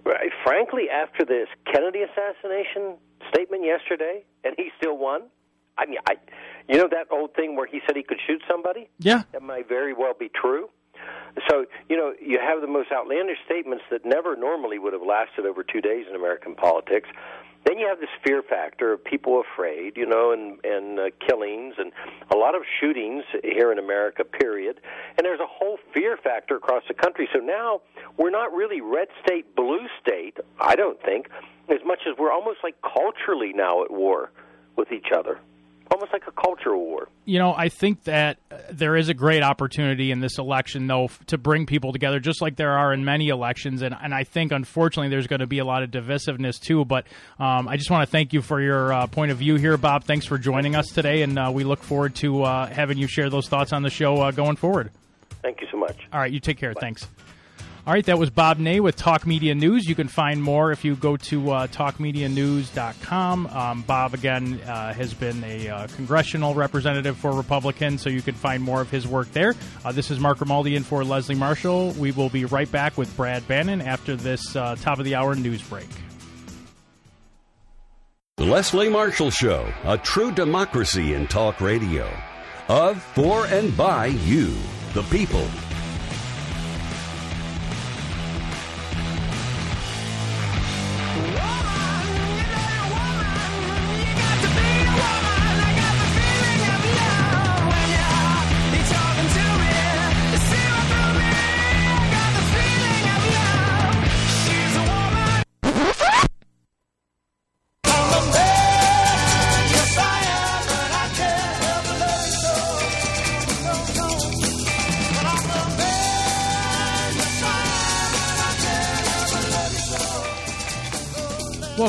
Frankly, after this Kennedy assassination statement yesterday, and he still won. I mean, I, you know that old thing where he said he could shoot somebody. Yeah, that might very well be true. So you know, you have the most outlandish statements that never normally would have lasted over two days in American politics. Then you have this fear factor of people afraid, you know, and and uh, killings and a lot of shootings here in America. Period. And there's a whole fear factor across the country. So now we're not really red state, blue state. I don't think as much as we're almost like culturally now at war with each other almost like a cultural war. You know, I think that uh, there is a great opportunity in this election, though, f- to bring people together, just like there are in many elections. And, and I think, unfortunately, there's going to be a lot of divisiveness, too. But um, I just want to thank you for your uh, point of view here, Bob. Thanks for joining us today. And uh, we look forward to uh, having you share those thoughts on the show uh, going forward. Thank you so much. All right, you take care. Bye. Thanks. All right, that was Bob Ney with Talk Media News. You can find more if you go to uh, talkmedianews.com. Um, Bob, again, uh, has been a uh, congressional representative for Republicans, so you can find more of his work there. Uh, this is Mark Grimaldi in for Leslie Marshall. We will be right back with Brad Bannon after this uh, top of the hour news break. The Leslie Marshall Show, a true democracy in talk radio. Of, for, and by you, the people.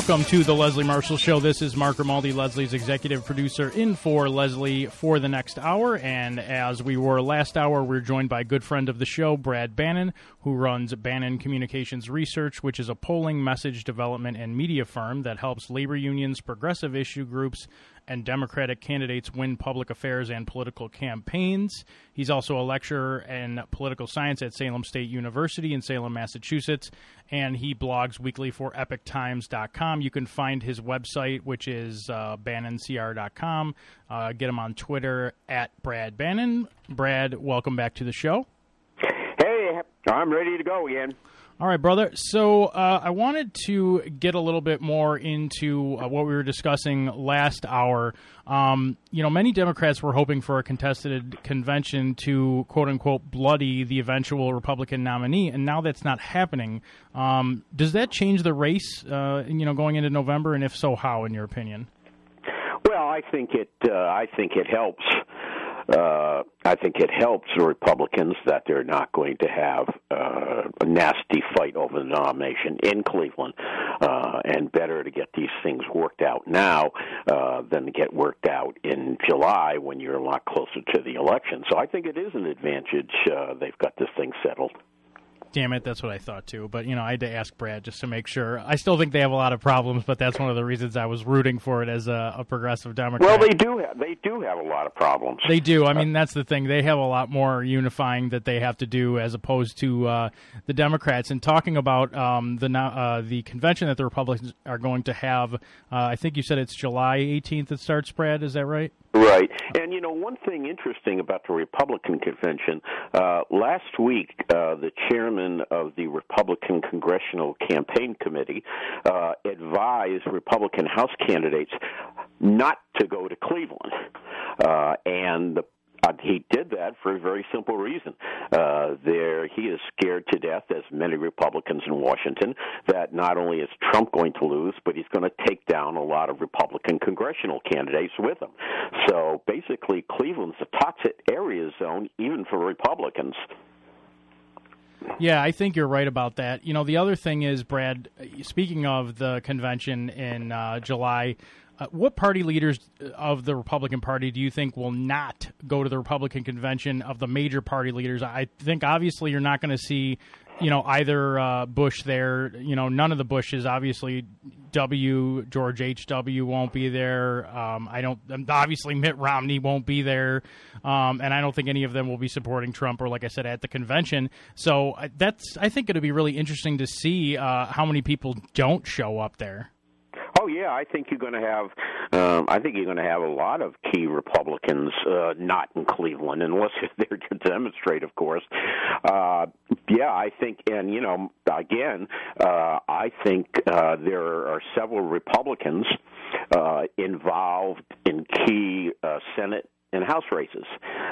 Welcome to the Leslie Marshall Show. This is Mark Grimaldi, Leslie's executive producer, in for Leslie for the next hour. And as we were last hour, we're joined by a good friend of the show, Brad Bannon, who runs Bannon Communications Research, which is a polling, message development, and media firm that helps labor unions, progressive issue groups, and Democratic candidates win public affairs and political campaigns. He's also a lecturer in political science at Salem State University in Salem, Massachusetts, and he blogs weekly for EpicTimes.com. You can find his website, which is uh, BannonCR.com. Uh, get him on Twitter at Brad Bannon. Brad, welcome back to the show. Hey, I'm ready to go again. All right, brother. So uh, I wanted to get a little bit more into uh, what we were discussing last hour. Um, you know, many Democrats were hoping for a contested convention to quote unquote bloody the eventual Republican nominee, and now that's not happening. Um, does that change the race? Uh, you know, going into November, and if so, how, in your opinion? Well, I think it. Uh, I think it helps uh, I think it helps the Republicans that they're not going to have uh, a nasty fight over the nomination in Cleveland, uh, and better to get these things worked out now uh, than to get worked out in July when you're a lot closer to the election. So I think it is an advantage uh, they've got this thing settled. Damn it, that's what I thought too. But you know, I had to ask Brad just to make sure. I still think they have a lot of problems, but that's one of the reasons I was rooting for it as a, a progressive Democrat. Well, they do have they do have a lot of problems. They do. I mean, that's the thing. They have a lot more unifying that they have to do as opposed to uh, the Democrats. And talking about um, the uh, the convention that the Republicans are going to have, uh, I think you said it's July 18th. It starts. Brad, is that right? Right. And, you know, one thing interesting about the Republican convention, uh, last week, uh, the chairman of the Republican Congressional Campaign Committee uh, advised Republican House candidates not to go to Cleveland. Uh, and the uh, he did that for a very simple reason. Uh, there, he is scared to death, as many Republicans in Washington, that not only is Trump going to lose, but he's going to take down a lot of Republican congressional candidates with him. So basically, Cleveland's a toxic area zone, even for Republicans. Yeah, I think you're right about that. You know, the other thing is, Brad, speaking of the convention in uh, July, uh, what party leaders of the Republican Party do you think will not go to the Republican convention of the major party leaders? I think obviously you're not going to see, you know, either uh, Bush there. You know, none of the Bushes. Obviously, W. George H. W. won't be there. Um, I don't. Um, obviously, Mitt Romney won't be there, um, and I don't think any of them will be supporting Trump or, like I said, at the convention. So uh, that's. I think it'll be really interesting to see uh, how many people don't show up there. Oh yeah, I think you're going to have. Um, I think you're going to have a lot of key Republicans uh, not in Cleveland, unless they're to demonstrate, of course. Uh, yeah, I think, and you know, again, uh, I think uh, there are several Republicans uh, involved in key uh, Senate and House races,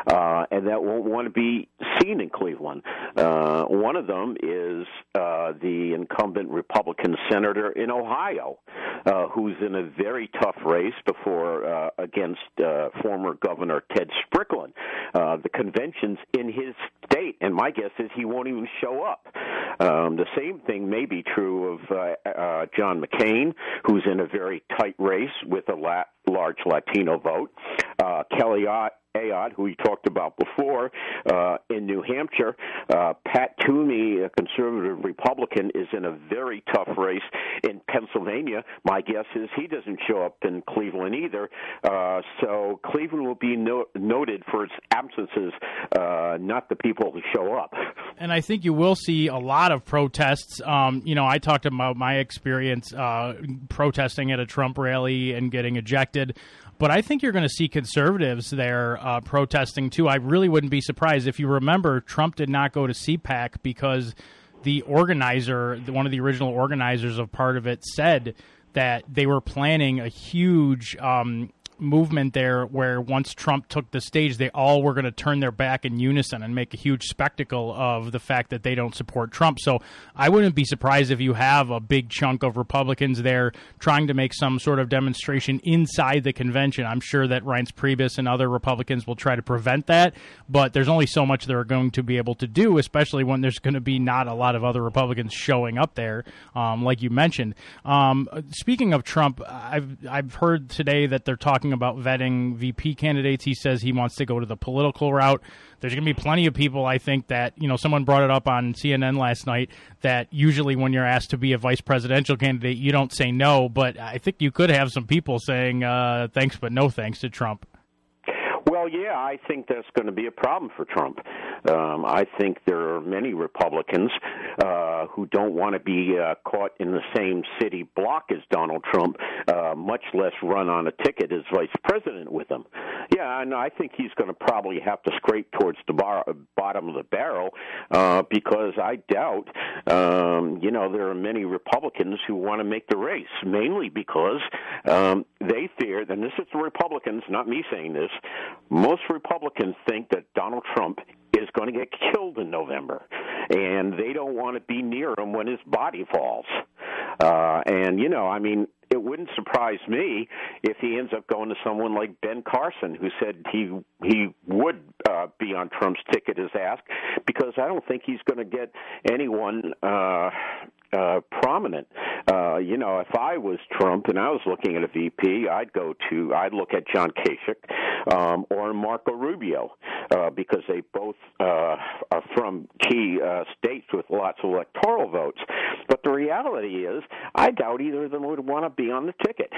uh, and that won't want to be seen in Cleveland. Uh, one of them is uh, the incumbent Republican senator in Ohio, uh, who's in a very tough race before uh, against uh, former Governor Ted Strickland. Uh, the convention's in his state, and my guess is he won't even show up. Um, the same thing may be true of uh, uh, John McCain, who's in a very tight race with a la- large Latino vote. Uh, Kelly Ott Ayotte, who we talked about before, uh, in New Hampshire. Uh, Pat Toomey, a conservative Republican, is in a very tough race in Pennsylvania. My guess is he doesn't show up in Cleveland either. Uh, so Cleveland will be no- noted for its absences, uh, not the people who show up. And I think you will see a lot of protests. Um, you know, I talked about my experience uh, protesting at a Trump rally and getting ejected. But I think you're going to see conservatives there uh, protesting too. I really wouldn't be surprised if you remember Trump did not go to CPAC because the organizer, one of the original organizers of part of it, said that they were planning a huge um, movement there where once Trump took the stage, they all were going to turn their back in unison and make a huge spectacle of the fact that they don't support Trump. So I wouldn't be surprised if you have a big chunk of Republicans there trying to make some sort of demonstration inside the convention. I'm sure that Reince Priebus and other Republicans will try to prevent that, but there's only so much they're going to be able to do, especially when there's going to be not a lot of other Republicans showing up there, um, like you mentioned. Um, speaking of Trump, I've I've heard today that they're talking about vetting VP candidates. He says he wants to go to the political route. There's going to be plenty of people, I think, that, you know, someone brought it up on CNN last night that usually when you're asked to be a vice presidential candidate, you don't say no. But I think you could have some people saying uh, thanks, but no thanks to Trump. Well, yeah, I think that's going to be a problem for Trump. Um, I think there are many Republicans uh, who don't want to be uh, caught in the same city block as Donald Trump, uh, much less run on a ticket as vice president with him. Yeah, and I think he's going to probably have to scrape towards the bar, bottom of the barrel uh, because I doubt, um, you know, there are many Republicans who want to make the race, mainly because um, they fear, and this is the Republicans, not me saying this, most Republicans think that Donald Trump is going to get killed in November, and they don't want to be near him when his body falls. Uh, and you know, I mean, it wouldn't surprise me if he ends up going to someone like Ben Carson, who said he he would uh, be on Trump's ticket as asked, because I don't think he's going to get anyone uh, uh, prominent. Uh, you know, if I was Trump and I was looking at a VP, I'd go to I'd look at John Kasich um, or Marco Rubio uh, because they both uh, are from key uh, states with lots of electoral votes. But the reality is, I doubt either of them would want to be on the ticket.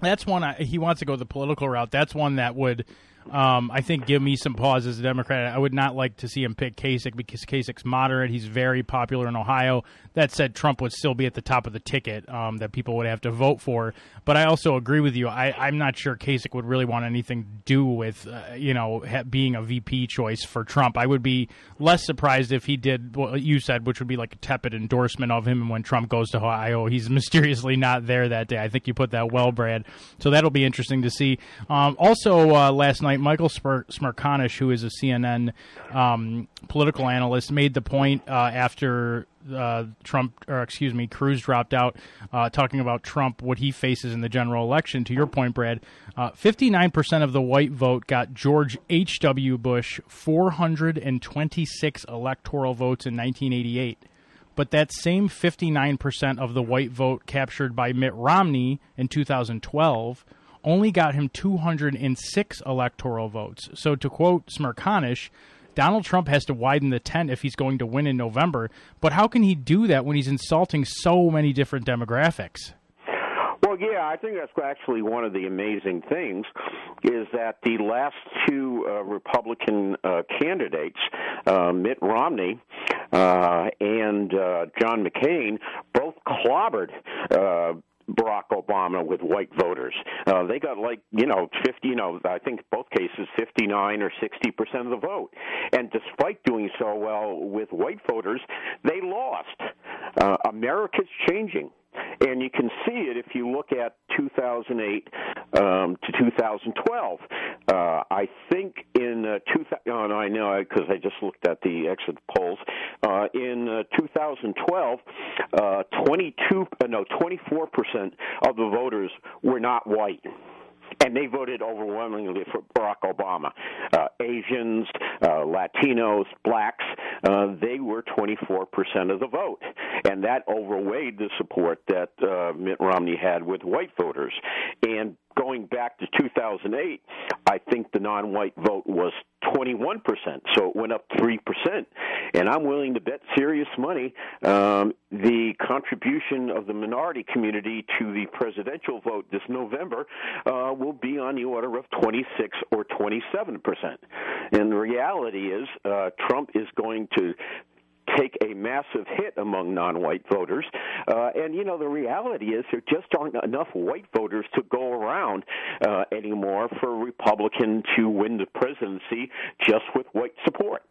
That's one I, he wants to go the political route. That's one that would um, I think give me some pause as a Democrat. I would not like to see him pick Kasich because Kasich's moderate. He's very popular in Ohio. That said, Trump would still be at the top of the ticket um, that people would have to vote for. But I also agree with you. I, am not sure Kasich would really want anything to do with, uh, you know, ha- being a VP choice for Trump. I would be less surprised if he did what you said, which would be like a tepid endorsement of him. And when Trump goes to Ohio, he's mysteriously not there that day. I think you put that well, Brad. So that'll be interesting to see. Um, also, uh, last night, Michael Smerconish, who is a CNN um, political analyst, made the point uh, after uh, Trump, or excuse me, Cruz dropped out, uh, talking about Trump, what he faces in the general election. To your point, Brad, uh, 59% of the white vote got George H.W. Bush 426 electoral votes in 1988. But that same 59% of the white vote captured by Mitt Romney in 2012 only got him 206 electoral votes. So, to quote Smerconish, Donald Trump has to widen the tent if he's going to win in November. But how can he do that when he's insulting so many different demographics? Well, yeah, I think that's actually one of the amazing things is that the last two uh, Republican uh, candidates, uh, Mitt Romney uh, and uh, John McCain, both clobbered uh, Barack Obama with white voters. Uh, they got like you know fifty, you know I think both cases fifty nine or sixty percent of the vote, and despite doing so well with white voters, they lost. Uh, America's changing. And you can see it if you look at 2008 um, to 2012. Uh, I think in uh, 2000, oh, no, I know because I just looked at the exit polls. Uh, in uh, 2012, uh, 22, uh, no, 24 percent of the voters were not white and they voted overwhelmingly for Barack Obama. Uh, Asians, uh, Latinos, blacks, uh, they were 24% of the vote. And that overweighed the support that uh, Mitt Romney had with white voters. And going back to 2008, I think the non-white vote was 21%, so it went up 3%. And I'm willing to bet serious money um, the contribution of the minority community to the presidential vote this November uh, will be on the order of 26 or 27%. And the reality is, uh, Trump is going to take a massive hit among non-white voters. Uh, and you know, the reality is there just aren't enough white voters to go around uh, anymore for a Republican to win the presidency just with white support.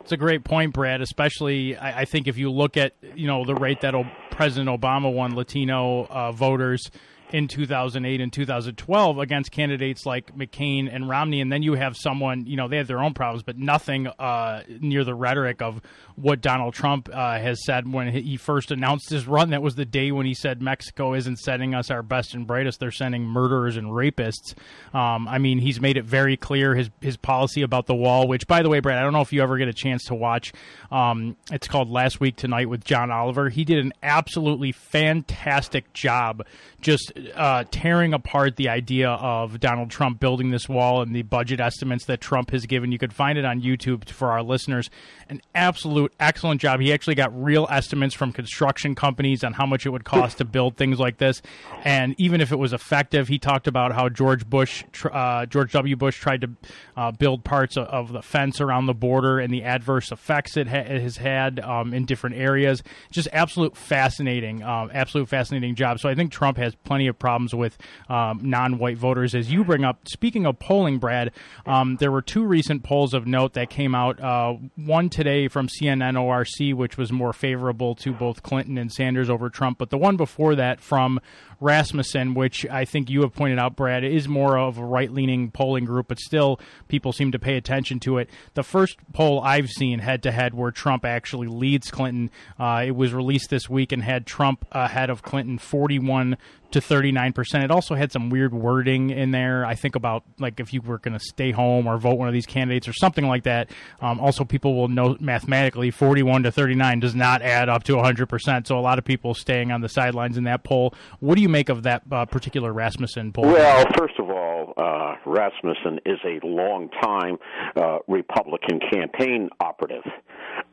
It's a great point, Brad. Especially, I, I think if you look at you know the rate that o- President Obama won Latino uh, voters in 2008 and 2012 against candidates like McCain and Romney, and then you have someone, you know, they have their own problems, but nothing uh, near the rhetoric of what Donald Trump uh, has said when he first announced his run. That was the day when he said Mexico isn't sending us our best and brightest; they're sending murderers and rapists. Um, I mean, he's made it very clear his his policy about the wall. Which, by the way, Brad, I don't know if you ever get a chance to watch. Um, it's called Last Week Tonight with John Oliver. He did an absolutely fantastic job just uh, tearing apart the idea of Donald Trump building this wall and the budget estimates that Trump has given. You could find it on YouTube for our listeners. An absolute excellent job. He actually got real estimates from construction companies on how much it would cost to build things like this. And even if it was effective, he talked about how George Bush, uh, George W. Bush, tried to uh, build parts of, of, the fence around the border and the adverse effects it, ha- it has had um, in different areas. Just absolute fascinating, um, absolute fascinating job. So I think Trump has plenty of problems with um, non-white voters, as you bring up. Speaking of polling, Brad, um, there were two recent polls of note that came out. Uh, one today from CNN ORC, which was more favorable to both Clinton and Sanders over Trump, but the one before that from Rasmussen, which I think you have pointed out, Brad, is more of a right leaning polling group, but still people seem to pay attention to it. The first poll I've seen head to head where Trump actually leads Clinton, uh, it was released this week and had Trump ahead of Clinton 41 to 39%. It also had some weird wording in there. I think about like if you were going to stay home or vote one of these candidates or something like that. Um, also, people will know mathematically 41 to 39 does not add up to 100%. So a lot of people staying on the sidelines in that poll. What do you make of that uh, particular Rasmussen poll? Well, first of all, uh, Rasmussen is a long time uh, Republican campaign operative.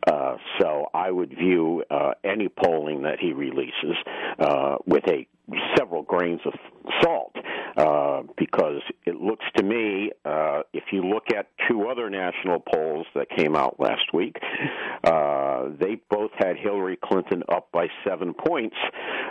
Uh, so I would view uh, any polling that he releases uh, with a several grains of salt uh, because it looks to me, uh, if you look at two other national polls that came out last week, uh, they both had Hillary Clinton up by seven points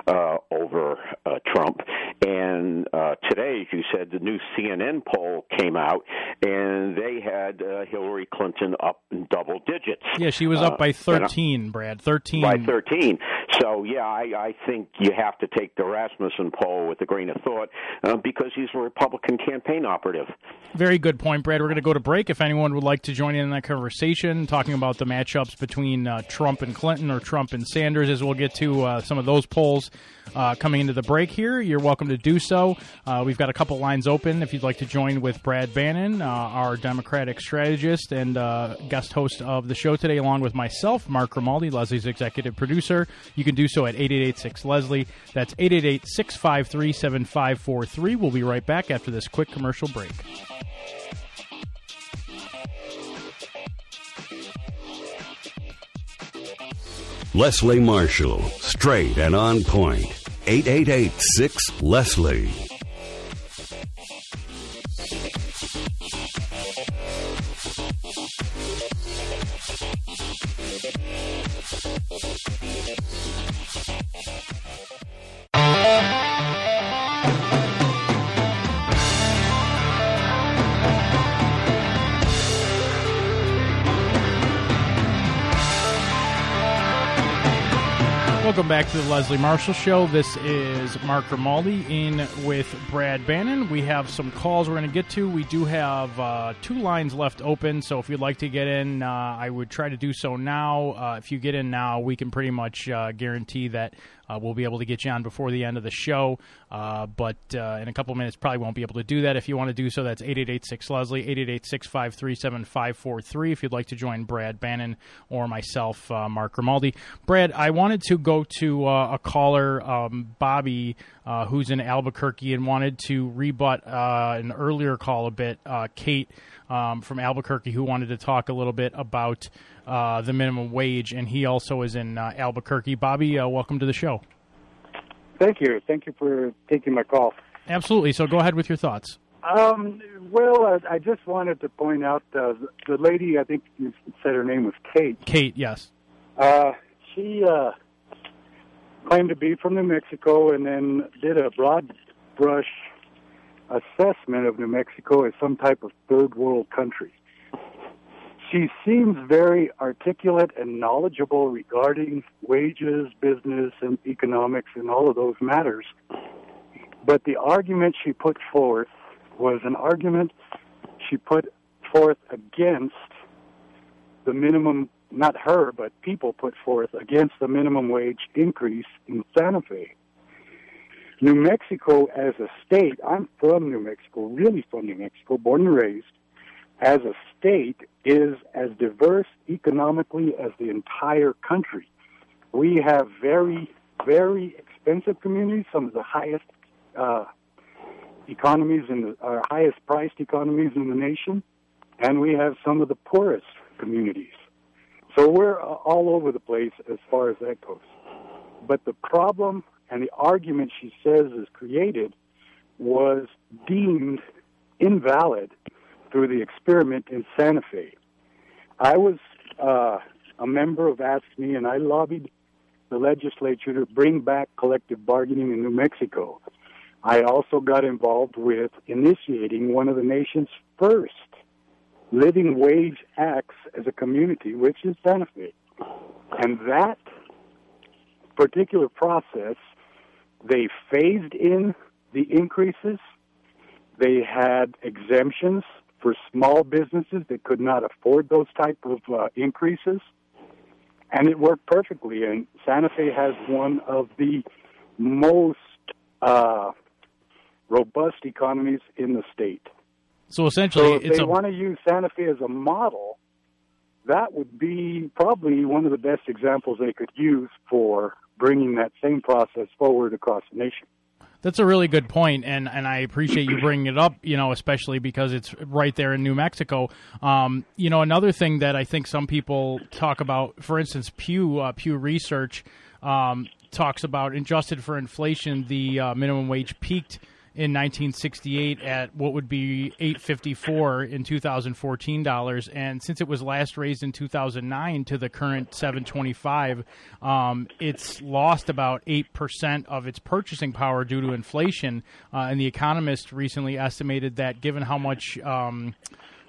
uh, over uh, Trump. And uh, today, as you said, the new CNN poll came out, and they had uh, Hillary Clinton up in double digits. Yeah, she was up uh, by 13, Brad. 13. By 13. So, yeah, I, I think you have to take the Rasmussen poll with a grain of thought uh, because he's a Republican campaign operative. Very good point, Brad. We're going to go to break. If anyone would like to join in that conversation, talking about the matchups between uh, Trump and Clinton or Trump and Sanders, as we'll get to uh, some of those polls uh, coming into the break here, you're welcome to do so. Uh, we've got a couple lines open if you'd like to join with Brad Bannon, uh, our Democratic strategist and guest host of the show today, along with myself, Mark Grimaldi, Leslie's executive producer. You can do so at 8886 Leslie. That's 888 653 7543. We'll be right back after this quick commercial break. Leslie Marshall, straight and on point. 888 6 Leslie. Thank you. Welcome back to the Leslie Marshall Show. This is Mark Grimaldi in with Brad Bannon. We have some calls we're going to get to. We do have uh, two lines left open, so if you'd like to get in, uh, I would try to do so now. Uh, if you get in now, we can pretty much uh, guarantee that uh, we'll be able to get you on before the end of the show. Uh, but uh, in a couple minutes, probably won't be able to do that. If you want to do so, that's 8886 Leslie, 888 653 7543. If you'd like to join Brad Bannon or myself, uh, Mark Grimaldi. Brad, I wanted to go to uh, a caller, um, Bobby, uh, who's in Albuquerque, and wanted to rebut an earlier call a bit. Kate um, from Albuquerque, who wanted to talk a little bit about uh, the minimum wage, and he also is in uh, Albuquerque. Bobby, welcome to the show. Thank you. Thank you for taking my call. Absolutely. So go ahead with your thoughts. Um, well, I, I just wanted to point out uh, the lady. I think you said her name was Kate. Kate, yes. Uh, she uh, claimed to be from New Mexico, and then did a broad brush assessment of New Mexico as some type of third world country. She seems very articulate and knowledgeable regarding wages, business, and economics, and all of those matters. But the argument she put forth was an argument she put forth against the minimum, not her, but people put forth against the minimum wage increase in Santa Fe. New Mexico as a state, I'm from New Mexico, really from New Mexico, born and raised, as a state is as diverse economically as the entire country. We have very, very expensive communities, some of the highest uh, economies in the our highest priced economies in the nation, and we have some of the poorest communities. So we're all over the place as far as that goes. But the problem and the argument she says is created was deemed invalid through the experiment in Santa Fe. I was uh, a member of AFSCME and I lobbied the legislature to bring back collective bargaining in New Mexico. I also got involved with initiating one of the nation's first living wage acts as a community, which is Santa Fe. And that particular process, they phased in the increases. They had exemptions for small businesses that could not afford those type of uh, increases. And it worked perfectly. And Santa Fe has one of the most uh, robust economies in the state. So essentially, so if they a... want to use Santa Fe as a model, that would be probably one of the best examples they could use for bringing that same process forward across the nation. That's a really good point, and, and I appreciate you bringing it up. You know, especially because it's right there in New Mexico. Um, you know, another thing that I think some people talk about, for instance, Pew uh, Pew Research um, talks about adjusted for inflation, the uh, minimum wage peaked in 1968 at what would be 854 in 2014 dollars. And since it was last raised in 2009 to the current 725 um, it's lost about 8% of its purchasing power due to inflation. Uh, and the economist recently estimated that given how much um,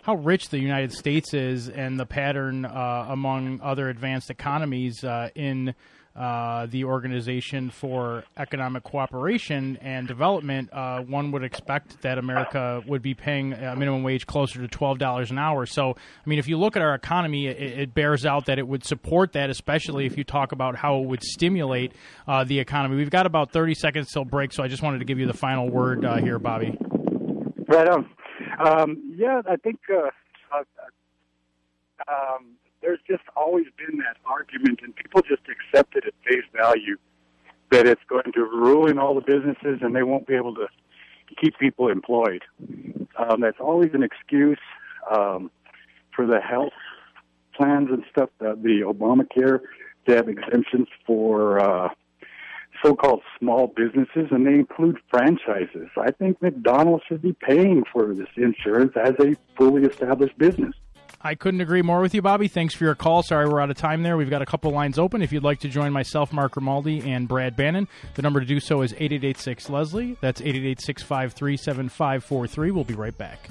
how rich the United States is and the pattern uh, among other advanced economies uh, in uh, the Organization for Economic Cooperation and Development, uh, one would expect that America would be paying a minimum wage closer to twelve dollars an hour. So, I mean, if you look at our economy, it, it, bears out that it would support that, especially if you talk about how it would stimulate uh, the economy. We've got about thirty seconds till break, so I just wanted to give you the final word uh, here, Bobby. Right on. Um, yeah, I think. Uh, um, there's just always been that argument, and people just accept it at face value that it's going to ruin all the businesses and they won't be able to keep people employed. Um, that's always an excuse um, for the health plans and stuff, the, the Obamacare, to have exemptions for uh, so-called small businesses, and they include franchises. I think McDonald's should be paying for this insurance as a fully established business. I couldn't agree more with you, Bobby. Thanks for your call. Sorry we're out of time there. We've got a couple lines open. If you'd like to join myself, Mark Grimaldi, and Brad Bannon, the number to do so is 8886 Leslie. That's 888 653 7543. We'll be right back.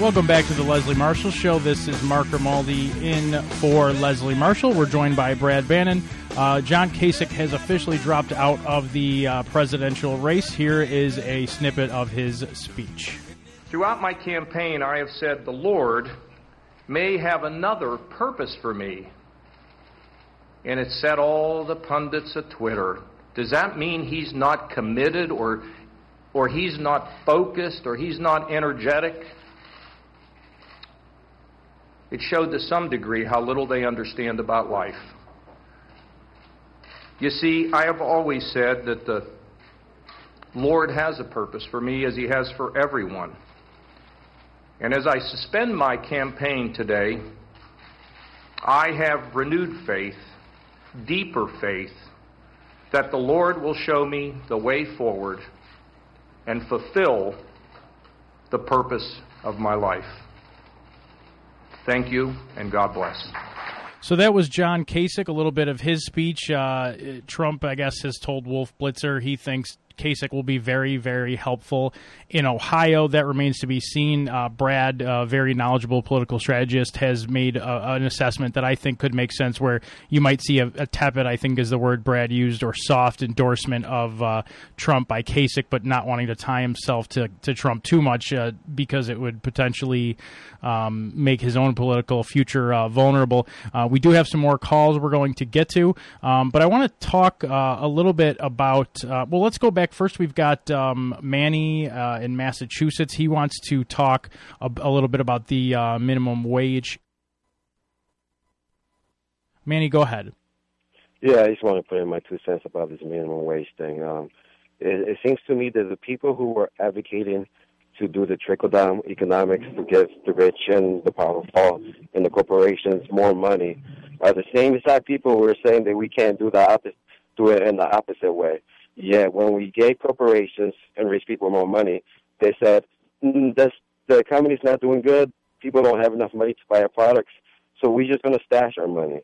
Welcome back to the Leslie Marshall Show. This is Mark Grimaldi in for Leslie Marshall. We're joined by Brad Bannon. Uh, John Kasich has officially dropped out of the uh, presidential race. Here is a snippet of his speech. Throughout my campaign, I have said the Lord may have another purpose for me. And it set all the pundits at Twitter. Does that mean he's not committed or, or he's not focused or he's not energetic? It showed to some degree how little they understand about life. You see, I have always said that the Lord has a purpose for me as He has for everyone. And as I suspend my campaign today, I have renewed faith, deeper faith, that the Lord will show me the way forward and fulfill the purpose of my life. Thank you, and God bless. So that was John Kasich, a little bit of his speech. Uh, Trump, I guess, has told Wolf Blitzer he thinks Kasich will be very, very helpful in Ohio. That remains to be seen. Uh, Brad, a very knowledgeable political strategist, has made a, an assessment that I think could make sense where you might see a, a tepid, I think is the word Brad used, or soft endorsement of uh, Trump by Kasich, but not wanting to tie himself to, to Trump too much uh, because it would potentially um, make his own political future uh, vulnerable. Uh, we do have some more calls we're going to get to, um, but I want to talk uh, a little bit about, well, let's go back back. First, we've got um, Manny uh, in Massachusetts. He wants to talk a, a little bit about the uh, minimum wage. Manny, go ahead. Yeah, I just want to put in my two cents about this minimum wage thing. Um, it, it seems to me that the people who are advocating to do the trickle down economics to give the rich and the powerful and the corporations more money are the same exact people who are saying that we can't do the opposite, do it in the opposite way. Yeah, when we gave corporations and rich people more money, they said mm, this, the economy's not doing good. People don't have enough money to buy our products, so we're just going to stash our money.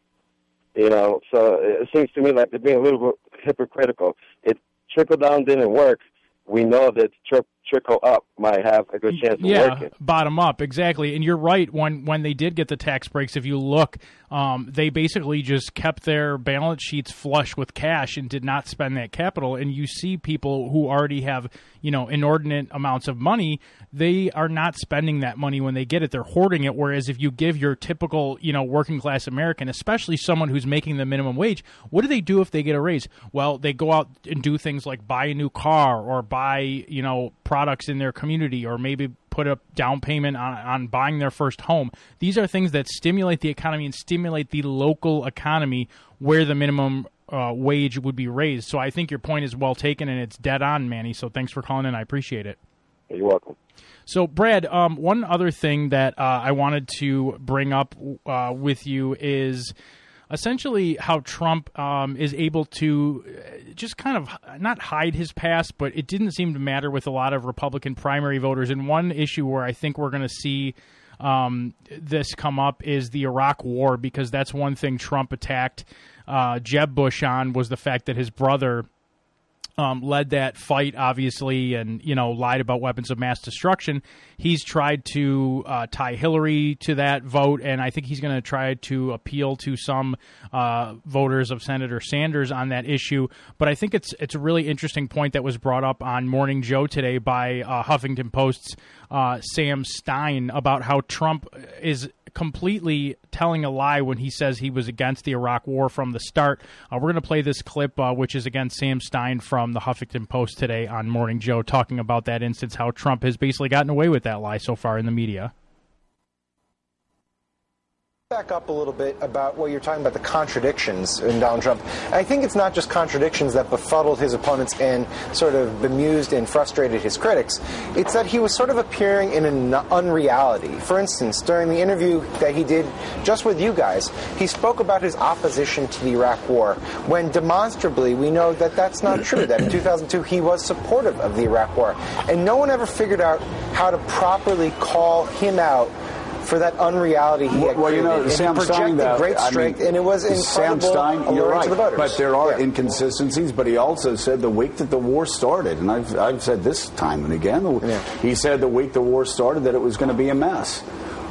You know, so it seems to me like they're being a little bit hypocritical. It trickle down didn't work. We know that tri- trickle up might have a good chance of yeah, working. bottom up, exactly. And you're right. When when they did get the tax breaks, if you look, um, they basically just kept their balance sheets flush with cash and did not spend that capital. And you see people who already have you know inordinate amounts of money, they are not spending that money when they get it. They're hoarding it. Whereas if you give your typical you know working class American, especially someone who's making the minimum wage, what do they do if they get a raise? Well, they go out and do things like buy a new car or buy you know products in their community or maybe put a down payment on, on buying their first home. These are things that stimulate the economy and stimulate the local economy where the minimum uh, wage would be raised. So I think your point is well taken and it's dead on, Manny. So thanks for calling in. I appreciate it. You're welcome. So, Brad, um, one other thing that uh, I wanted to bring up uh, with you is essentially how Trump um, is able to uh, just kind of not hide his past, but it didn't seem to matter with a lot of Republican primary voters. And one issue where I think we're going to see um, this come up is the Iraq War, because that's one thing Trump attacked uh, Jeb Bush on was the fact that his brother um, led that fight, obviously, and you know lied about weapons of mass destruction. He's tried to uh, tie Hillary to that vote, and I think he's going to try to appeal to some uh, voters of Senator Sanders on that issue. But I think it's it's a really interesting point that was brought up on Morning Joe today by uh, Huffington Post's uh, Sam Stein about how Trump is completely telling a lie when he says he was against the Iraq War from the start. Uh, we're going to play this clip, uh, which is again Sam Stein from the Huffington Post today on Morning Joe, talking about that instance, how Trump has basically gotten away with that lie so far in the media back up a little bit about what you're talking about the contradictions in Donald Trump. I think it's not just contradictions that befuddled his opponents and sort of bemused and frustrated his critics. It's that he was sort of appearing in an unreality. For instance, during the interview that he did just with you guys, he spoke about his opposition to the Iraq War, when demonstrably we know that that's not true. That in 2002 he was supportive of the Iraq War, and no one ever figured out how to properly call him out for that unreality he had well, you know, Sam Stein, that, great strength, I mean, and it was Sam Stein, you're right, the but there are Yeah. inconsistencies. But he also said the week that the war started, and I've, I've said this time and again, he said the week the war started that it was going to be a mess.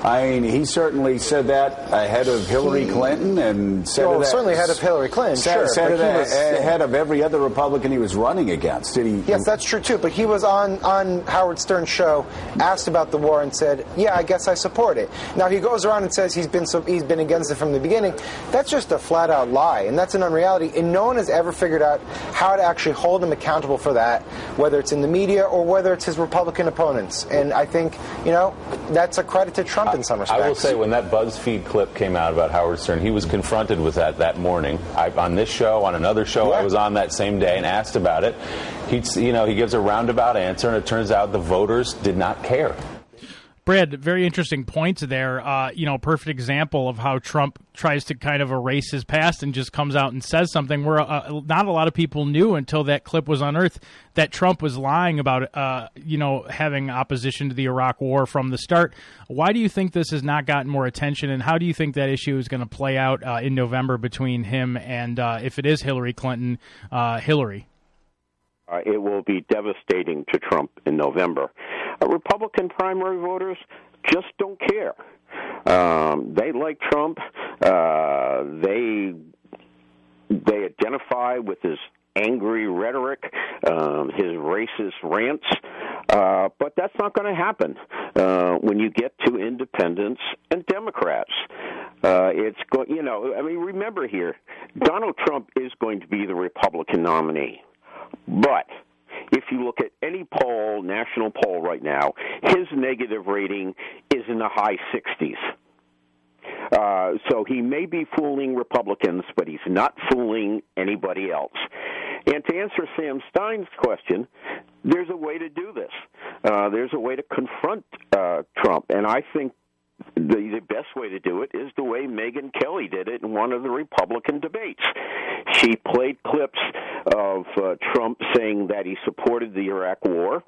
I mean, he certainly said that ahead of Hillary Clinton and said well, it certainly ahead of Hillary Clinton. Said, sure, said it was, ahead of every other Republican he was running against. Did he? Yes, that's true too. But he was on on Howard Stern's show, asked about the war, and said, "Yeah, I guess I support it." Now he goes around and says he's been so, he's been against it from the beginning. That's just a flat out lie, and that's an unreality. And no one has ever figured out how to actually hold him accountable for that, whether it's in the media or whether it's his Republican opponents. And I think you know that's a credit to Trump in some respects. I will say when that BuzzFeed clip came out about Howard Stern, he was confronted with that that morning. I, on this show, on another show, yeah. I was on that same day and asked about it. He, you know, he gives a roundabout answer, and it turns out the voters did not care. Brad, very interesting points there. Uh, you know, perfect example of how Trump tries to kind of erase his past and just comes out and says something where uh, not a lot of people knew until that clip was unearthed that Trump was lying about, uh, you know, having opposition to the Iraq War from the start. Why do you think this has not gotten more attention, and how do you think that issue is going to play out uh, in November between him and, uh, if it is Hillary Clinton, uh, Hillary? Uh, it will be devastating to Trump in November. Uh, Republican primary voters just don't care. Um, they like Trump. Uh, they they identify with his angry rhetoric, um, his racist rants. Uh, but that's not going to happen uh, when you get to independents and Democrats. Uh, it's going, you know, I mean, remember here, Donald Trump is going to be the Republican nominee. But if you look at any poll, national poll right now, his negative rating is in the high 60s. Uh, so he may be fooling Republicans, but he's not fooling anybody else. And to answer Sam Stein's question, there's a way to do this. Uh, there's a way to confront uh, Trump, and I think the, the best way to do it is the way Megyn Kelly did it in one of the Republican debates. She played clips of uh, Trump saying that he supported the Iraq War.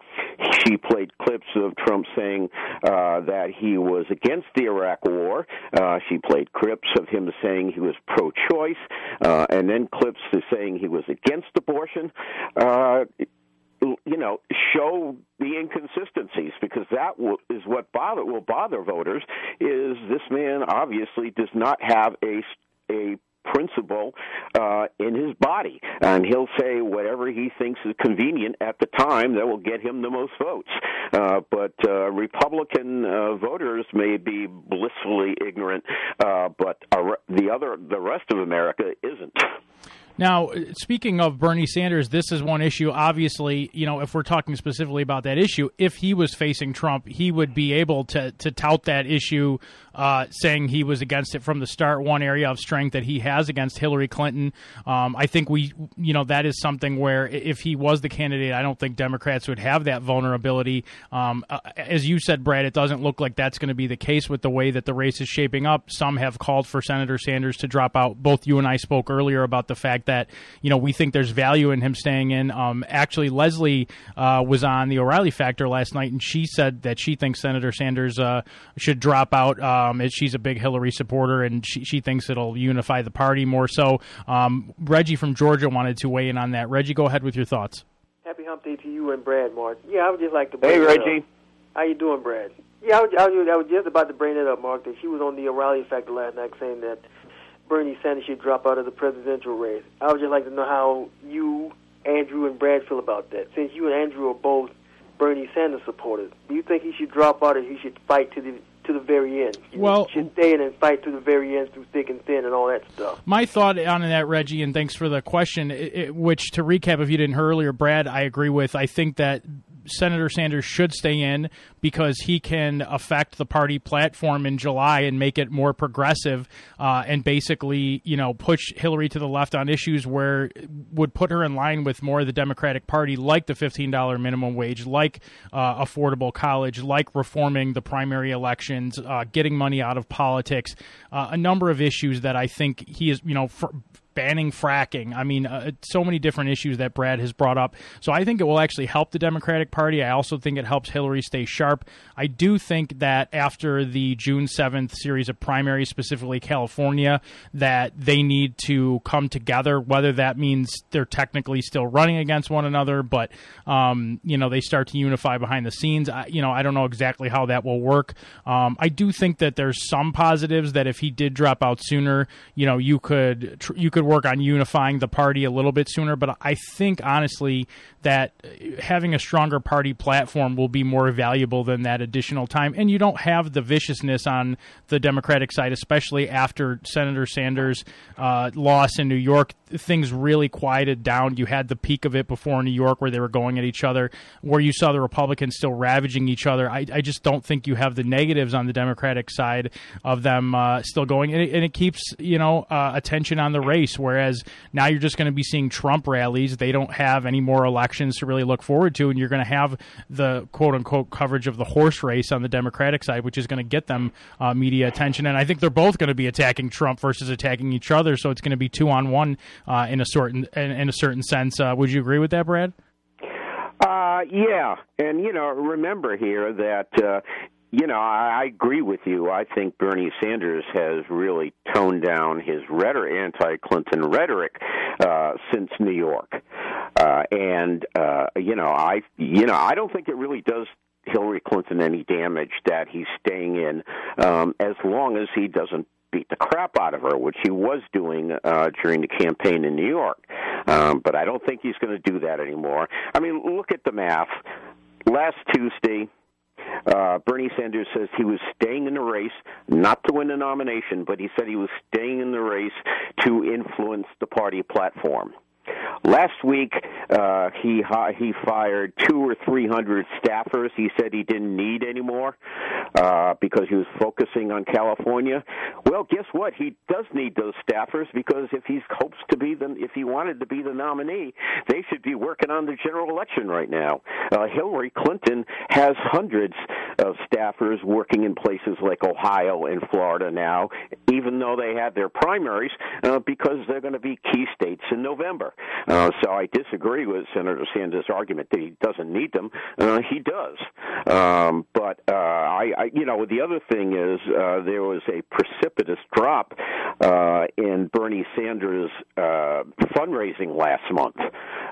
She played clips of Trump saying uh, that he was against the Iraq War. Uh, she played clips of him saying he was pro-choice, uh, and then clips of saying he was against abortion. Uh, you know, show the inconsistencies because that will, is what bother will bother voters. Is this man obviously does not have a a principle uh, in his body, and he'll say whatever he thinks is convenient at the time that will get him the most votes. Uh, but uh, Republican uh, voters may be blissfully ignorant, uh, but the other, the rest of America isn't. Now, speaking of Bernie Sanders, this is one issue. Obviously, you know, if we're talking specifically about that issue, if he was facing Trump, he would be able to to tout that issue, uh, saying he was against it from the start. One area of strength that he has against Hillary Clinton. Um, I think we, you know, that is something where if he was the candidate, I don't think Democrats would have that vulnerability. Um, uh, as you said, Brad, it doesn't look like that's going to be the case with the way that the race is shaping up. Some have called for Senator Sanders to drop out. Both you and I spoke earlier about the fact that you know we think there's value in him staying in. Um, actually, Leslie uh, was on the O'Reilly Factor last night, and she said that she thinks Senator Sanders uh, should drop out. Um, she's a big Hillary supporter, and she, she thinks it'll unify the party more so. Um, Reggie from Georgia wanted to weigh in on that. Reggie, go ahead with your thoughts. Happy Hump Day to you and Brad, Mark. Yeah, I would just like to. Hey, Reggie. How you doing, Brad? Yeah, I was, I, was, I was just about to bring it up, Mark. That she was on the O'Reilly Factor last night saying that Bernie Sanders should drop out of the presidential race. I would just like to know how you, Andrew, and Brad feel about that. Since you and Andrew are both Bernie Sanders supporters, do you think he should drop out or he should fight to the to the very end? You well, should stay in and fight to the very end through thick and thin and all that stuff. My thought on that, Reggie, and thanks for the question. It, which to recap, if you didn't hear earlier, Brad, I agree with. I think that Senator Sanders should stay in because he can affect the party platform in July and make it more progressive uh, and basically, you know, push Hillary to the left on issues where would put her in line with more of the Democratic Party, like the $15 minimum wage, like uh, affordable college, like reforming the primary elections, uh, getting money out of politics, uh, a number of issues that I think he is, you know, for, banning fracking. I mean, uh, so many different issues that Brad has brought up. So I think it will actually help the Democratic Party. I also think it helps Hillary stay sharp. I do think that after the June 7th series of primaries, specifically California, that they need to come together, whether that means they're technically still running against one another, but, um, you know, they start to unify behind the scenes. I, you know, I don't know exactly how that will work. Um, I do think that there's some positives that if he did drop out sooner, you know, you could tr- you could work on unifying the party a little bit sooner. But I think honestly that having a stronger party platform will be more valuable than that additional time. And you don't have the viciousness on the Democratic side, especially after Senator Sanders' uh, loss in New York. Things really quieted down. You had the peak of it before in New York where they were going at each other, where you saw the Republicans still ravaging each other. I, I just don't think you have the negatives on the Democratic side of them uh, still going. And it, and it, keeps, you know, uh, attention on the race. Whereas now you're just going to be seeing Trump rallies. They don't have any more elections to really look forward to, and you're going to have the quote unquote coverage of the horse race on the Democratic side, which is going to get them uh, media attention. And I think they're both going to be attacking Trump versus attacking each other, so it's going to be two on one uh, in a certain in, in, a certain sense. Uh, would you agree with that, Brad? Uh, yeah, and you know, remember here that uh, you know, I, agree with you. I think Bernie Sanders has really toned down his rhetoric, anti-Clinton rhetoric, uh, since New York, uh, and uh, you know, I, you know, I don't think it really does Hillary Clinton any damage that he's staying in, um, as long as he doesn't beat the crap out of her, which he was doing uh, during the campaign in New York. Um, but I don't think he's going to do that anymore. I mean, look at the math. Last Tuesday, uh, Bernie Sanders says he was staying in the race, not to win the nomination, but he said he was staying in the race to influence the party platform. Last week, uh, he he fired two or three hundred staffers. He said he didn't need anymore uh, because he was focusing on California. Well, guess what? He does need those staffers because if he hopes to be the if he wanted to be the nominee, they should be working on the general election right now. Uh, Hillary Clinton has hundreds of staffers working in places like Ohio and Florida now, even though they have their primaries uh, because they're going to be key states in November. Uh, so I disagree with Senator Sanders' argument that he doesn't need them. Uh, he does. Um, but uh, I, I, you know, the other thing is uh, there was a precipitous drop uh, in Bernie Sanders' uh, fundraising last month.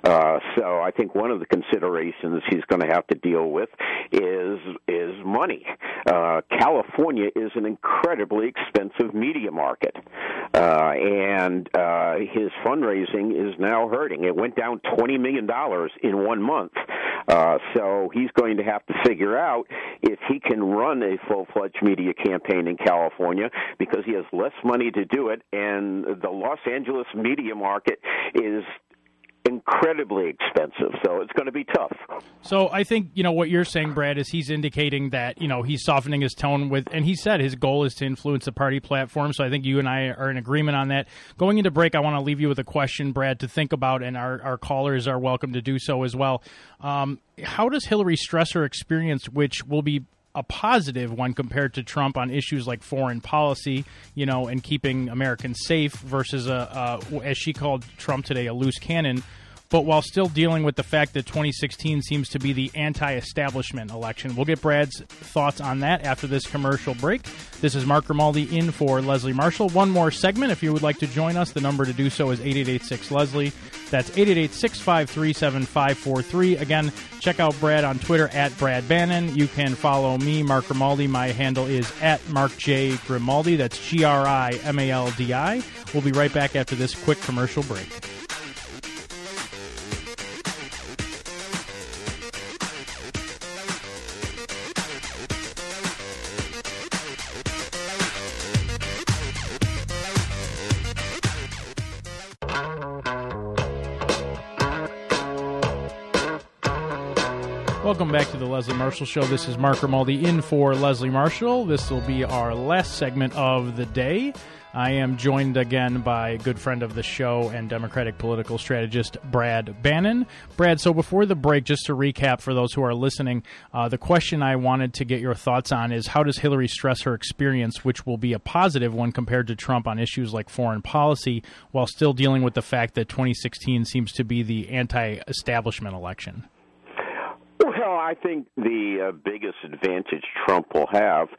Uh, so I think one of the considerations he's going to have to deal with is is money. Uh, California is an incredibly expensive media market, uh, and uh, his fundraising is now hurting. It went down twenty million dollars in one month. Uh, so he's going to have to figure out if he can run a full-fledged media campaign in California because he has less money to do it, and the Los Angeles media market is incredibly expensive. So it's going to be tough. So I think you know what you're saying, Brad, is he's indicating that you know he's softening his tone with, and he said his goal is to influence the party platform. So I think you and I are in agreement on that. Going into break, I want to leave you with a question, Brad, to think about, and our our callers are welcome to do so as well. Um, how does Hillary stress her experience, which will be a one compared to Trump on issues like foreign policy, you know, and keeping Americans safe versus a, a as she called Trump today, a loose cannon but while still dealing with the fact that 2016 seems to be the anti establishment election. We'll get Brad's thoughts on that after this commercial break. This is Mark Grimaldi in for Leslie Marshall. One more segment. If you would like to join us, the number to do so is 8886 Leslie. That's 888 653 7543. Again, check out Brad on Twitter at Brad Bannon. You can follow me, Mark Grimaldi. My handle is at Mark J. Grimaldi. That's G R I M A L D I. We'll be right back after this quick commercial break. Welcome back to the Leslie Marshall Show. This is Mark Grimaldi in for Leslie Marshall. This will be our last segment of the day. I am joined again by a good friend of the show and Democratic political strategist Brad Bannon. Brad, so before the break, just to recap for those who are listening, uh, the question I wanted to get your thoughts on is how does Hillary stress her experience, which will be a positive when compared to Trump on issues like foreign policy, while still dealing with the fact that 2016 seems to be the anti establishment election? Well, I think the uh, biggest advantage Trump will have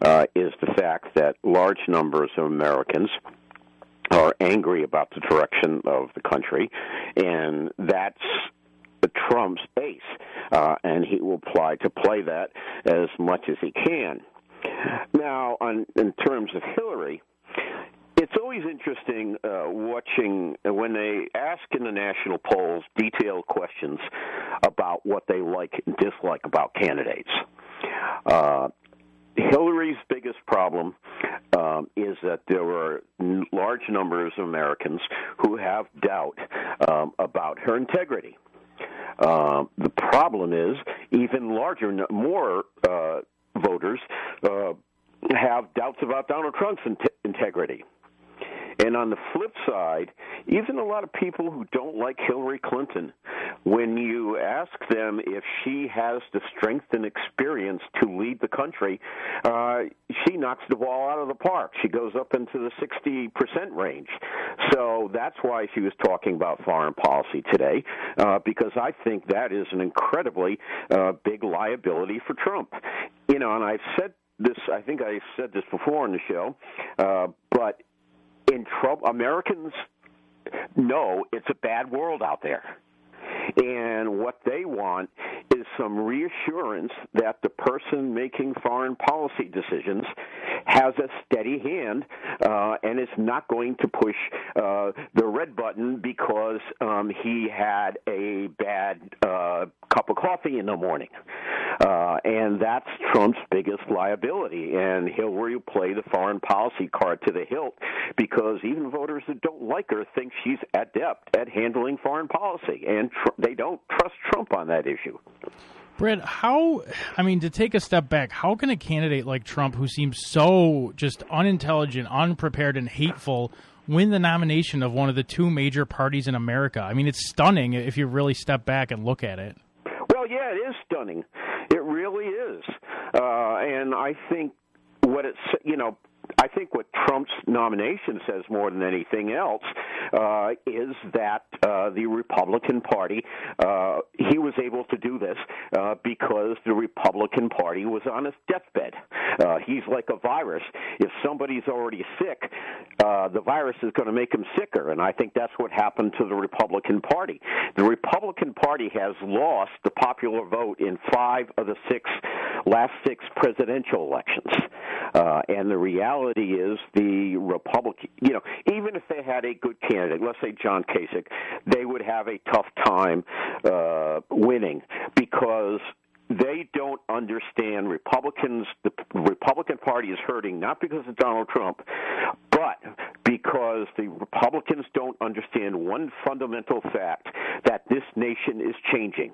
uh, is the fact that large numbers of Americans are angry about the direction of the country, and that's Trump's base, uh, and he will apply to play that as much as he can. Now, on, in terms of Hillary, it's always interesting uh, watching uh, when they ask in the national polls detailed questions about what they like and dislike about candidates. Uh, Hillary's biggest problem um, is that there are large numbers of Americans who have doubt um, about her integrity. Uh, the problem is even larger, more uh, voters uh, have doubts about Donald Trump's in- integrity. And on the flip side, even a lot of people who don't like Hillary Clinton, when you ask them if she has the strength and experience to lead the country, uh, she knocks the ball out of the park. She goes up into the 60% range. So that's why she was talking about foreign policy today, uh, because I think that is an incredibly uh, big liability for Trump. You know, and I've said this, I think I said this before on the show, uh, but in Trump, Americans know it's a bad world out there. And what they want is some reassurance that the person making foreign policy decisions has a steady hand uh, and is not going to push uh, the red button because um, he had a bad uh, cup of coffee in the morning. Uh, and that's Trump's biggest liability. And Hillary will play the foreign policy card to the hilt because even voters that don't like her think she's adept at handling foreign policy. And tr- they don't trust Trump on that issue. Brett, how, I mean, to take a step back, how can a candidate like Trump, who seems so just unintelligent, unprepared, and hateful, win the nomination of one of the two major parties in America? I mean, it's stunning if you really step back and look at it. Well, yeah, it is stunning. It really is. Uh, and I think what it's, you know, I think what Trump's nomination says more than anything else uh, is that uh, the Republican Party, uh, he was able to do this uh, because the Republican Party was on its deathbed. Uh, he's like a virus. If somebody's already sick, uh, the virus is going to make him sicker, and I think that's what happened to the Republican Party. The Republican Party has lost the popular vote in five of the six last six presidential elections, and the reality is the Republican, you know, even if they had a good candidate, let's say John Kasich, they would have a tough time uh, winning because they don't understand Republicans. The Republican Party is hurting not because of Donald Trump, but because the Republicans don't understand one fundamental fact that this nation is changing.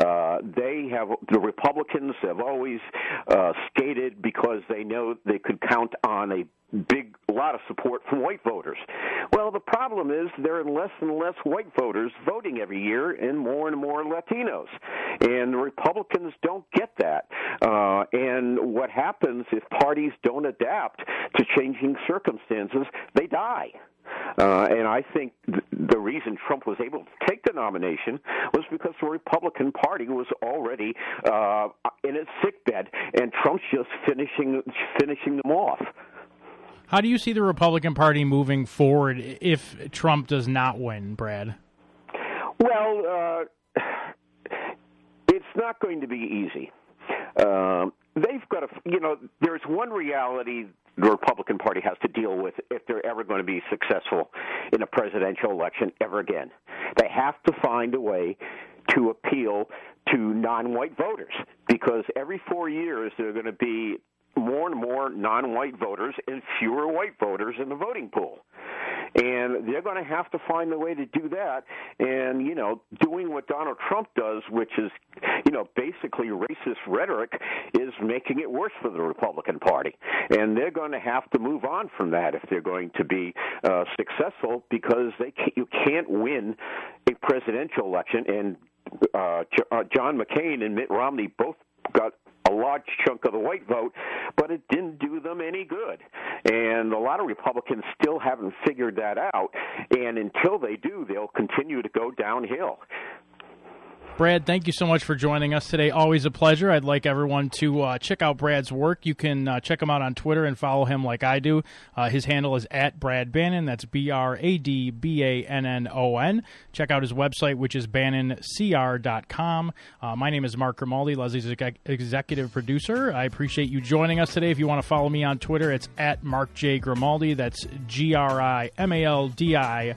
Uh, they have the Republicans have always uh, skated because they know they could count on a big lot of support from white voters. Well, the problem is there are less and less white voters voting every year, and more and more Latinos, and the Republicans don't get that. Uh, and what happens if parties don't adapt to changing circumstances? They die. Uh, and I think th- the reason Trump was able to take the nomination was because the Republican Party was already uh, in its sickbed, and Trump's just finishing finishing them off. How do you see the Republican Party moving forward if Trump does not win, Brad? Well, uh, it's not going to be easy. Um, they've got to, you know, there's one reality the Republican Party has to deal with if they're ever going to be successful in a presidential election ever again. They have to find a way to appeal to non-white voters because every four years there are going to be more and more non-white voters and fewer white voters in the voting pool. And they're going to have to find a way to do that. And you know, doing what Donald Trump does, which is you know basically racist rhetoric, is making it worse for the Republican Party. And they're going to have to move on from that if they're going to be uh, successful, because they can't, you can't win a presidential election and uh, uh, John McCain and Mitt Romney both got a large chunk of the white vote, but it didn't do them any good. And a lot of Republicans still haven't figured that out. And until they do, they'll continue to go downhill. Brad, thank you so much for joining us today. Always a pleasure. I'd like everyone to uh, check out Brad's work. You can uh, check him out on Twitter and follow him like I do. Uh, his handle is at Brad Bannon. That's B R A D B A N N O N. Check out his website, which is bannoncr.com. Uh, my name is Mark Grimaldi, Leslie's executive producer. I appreciate you joining us today. If you want to follow me on Twitter, it's at Mark J. Grimaldi. That's G R I M A L D I.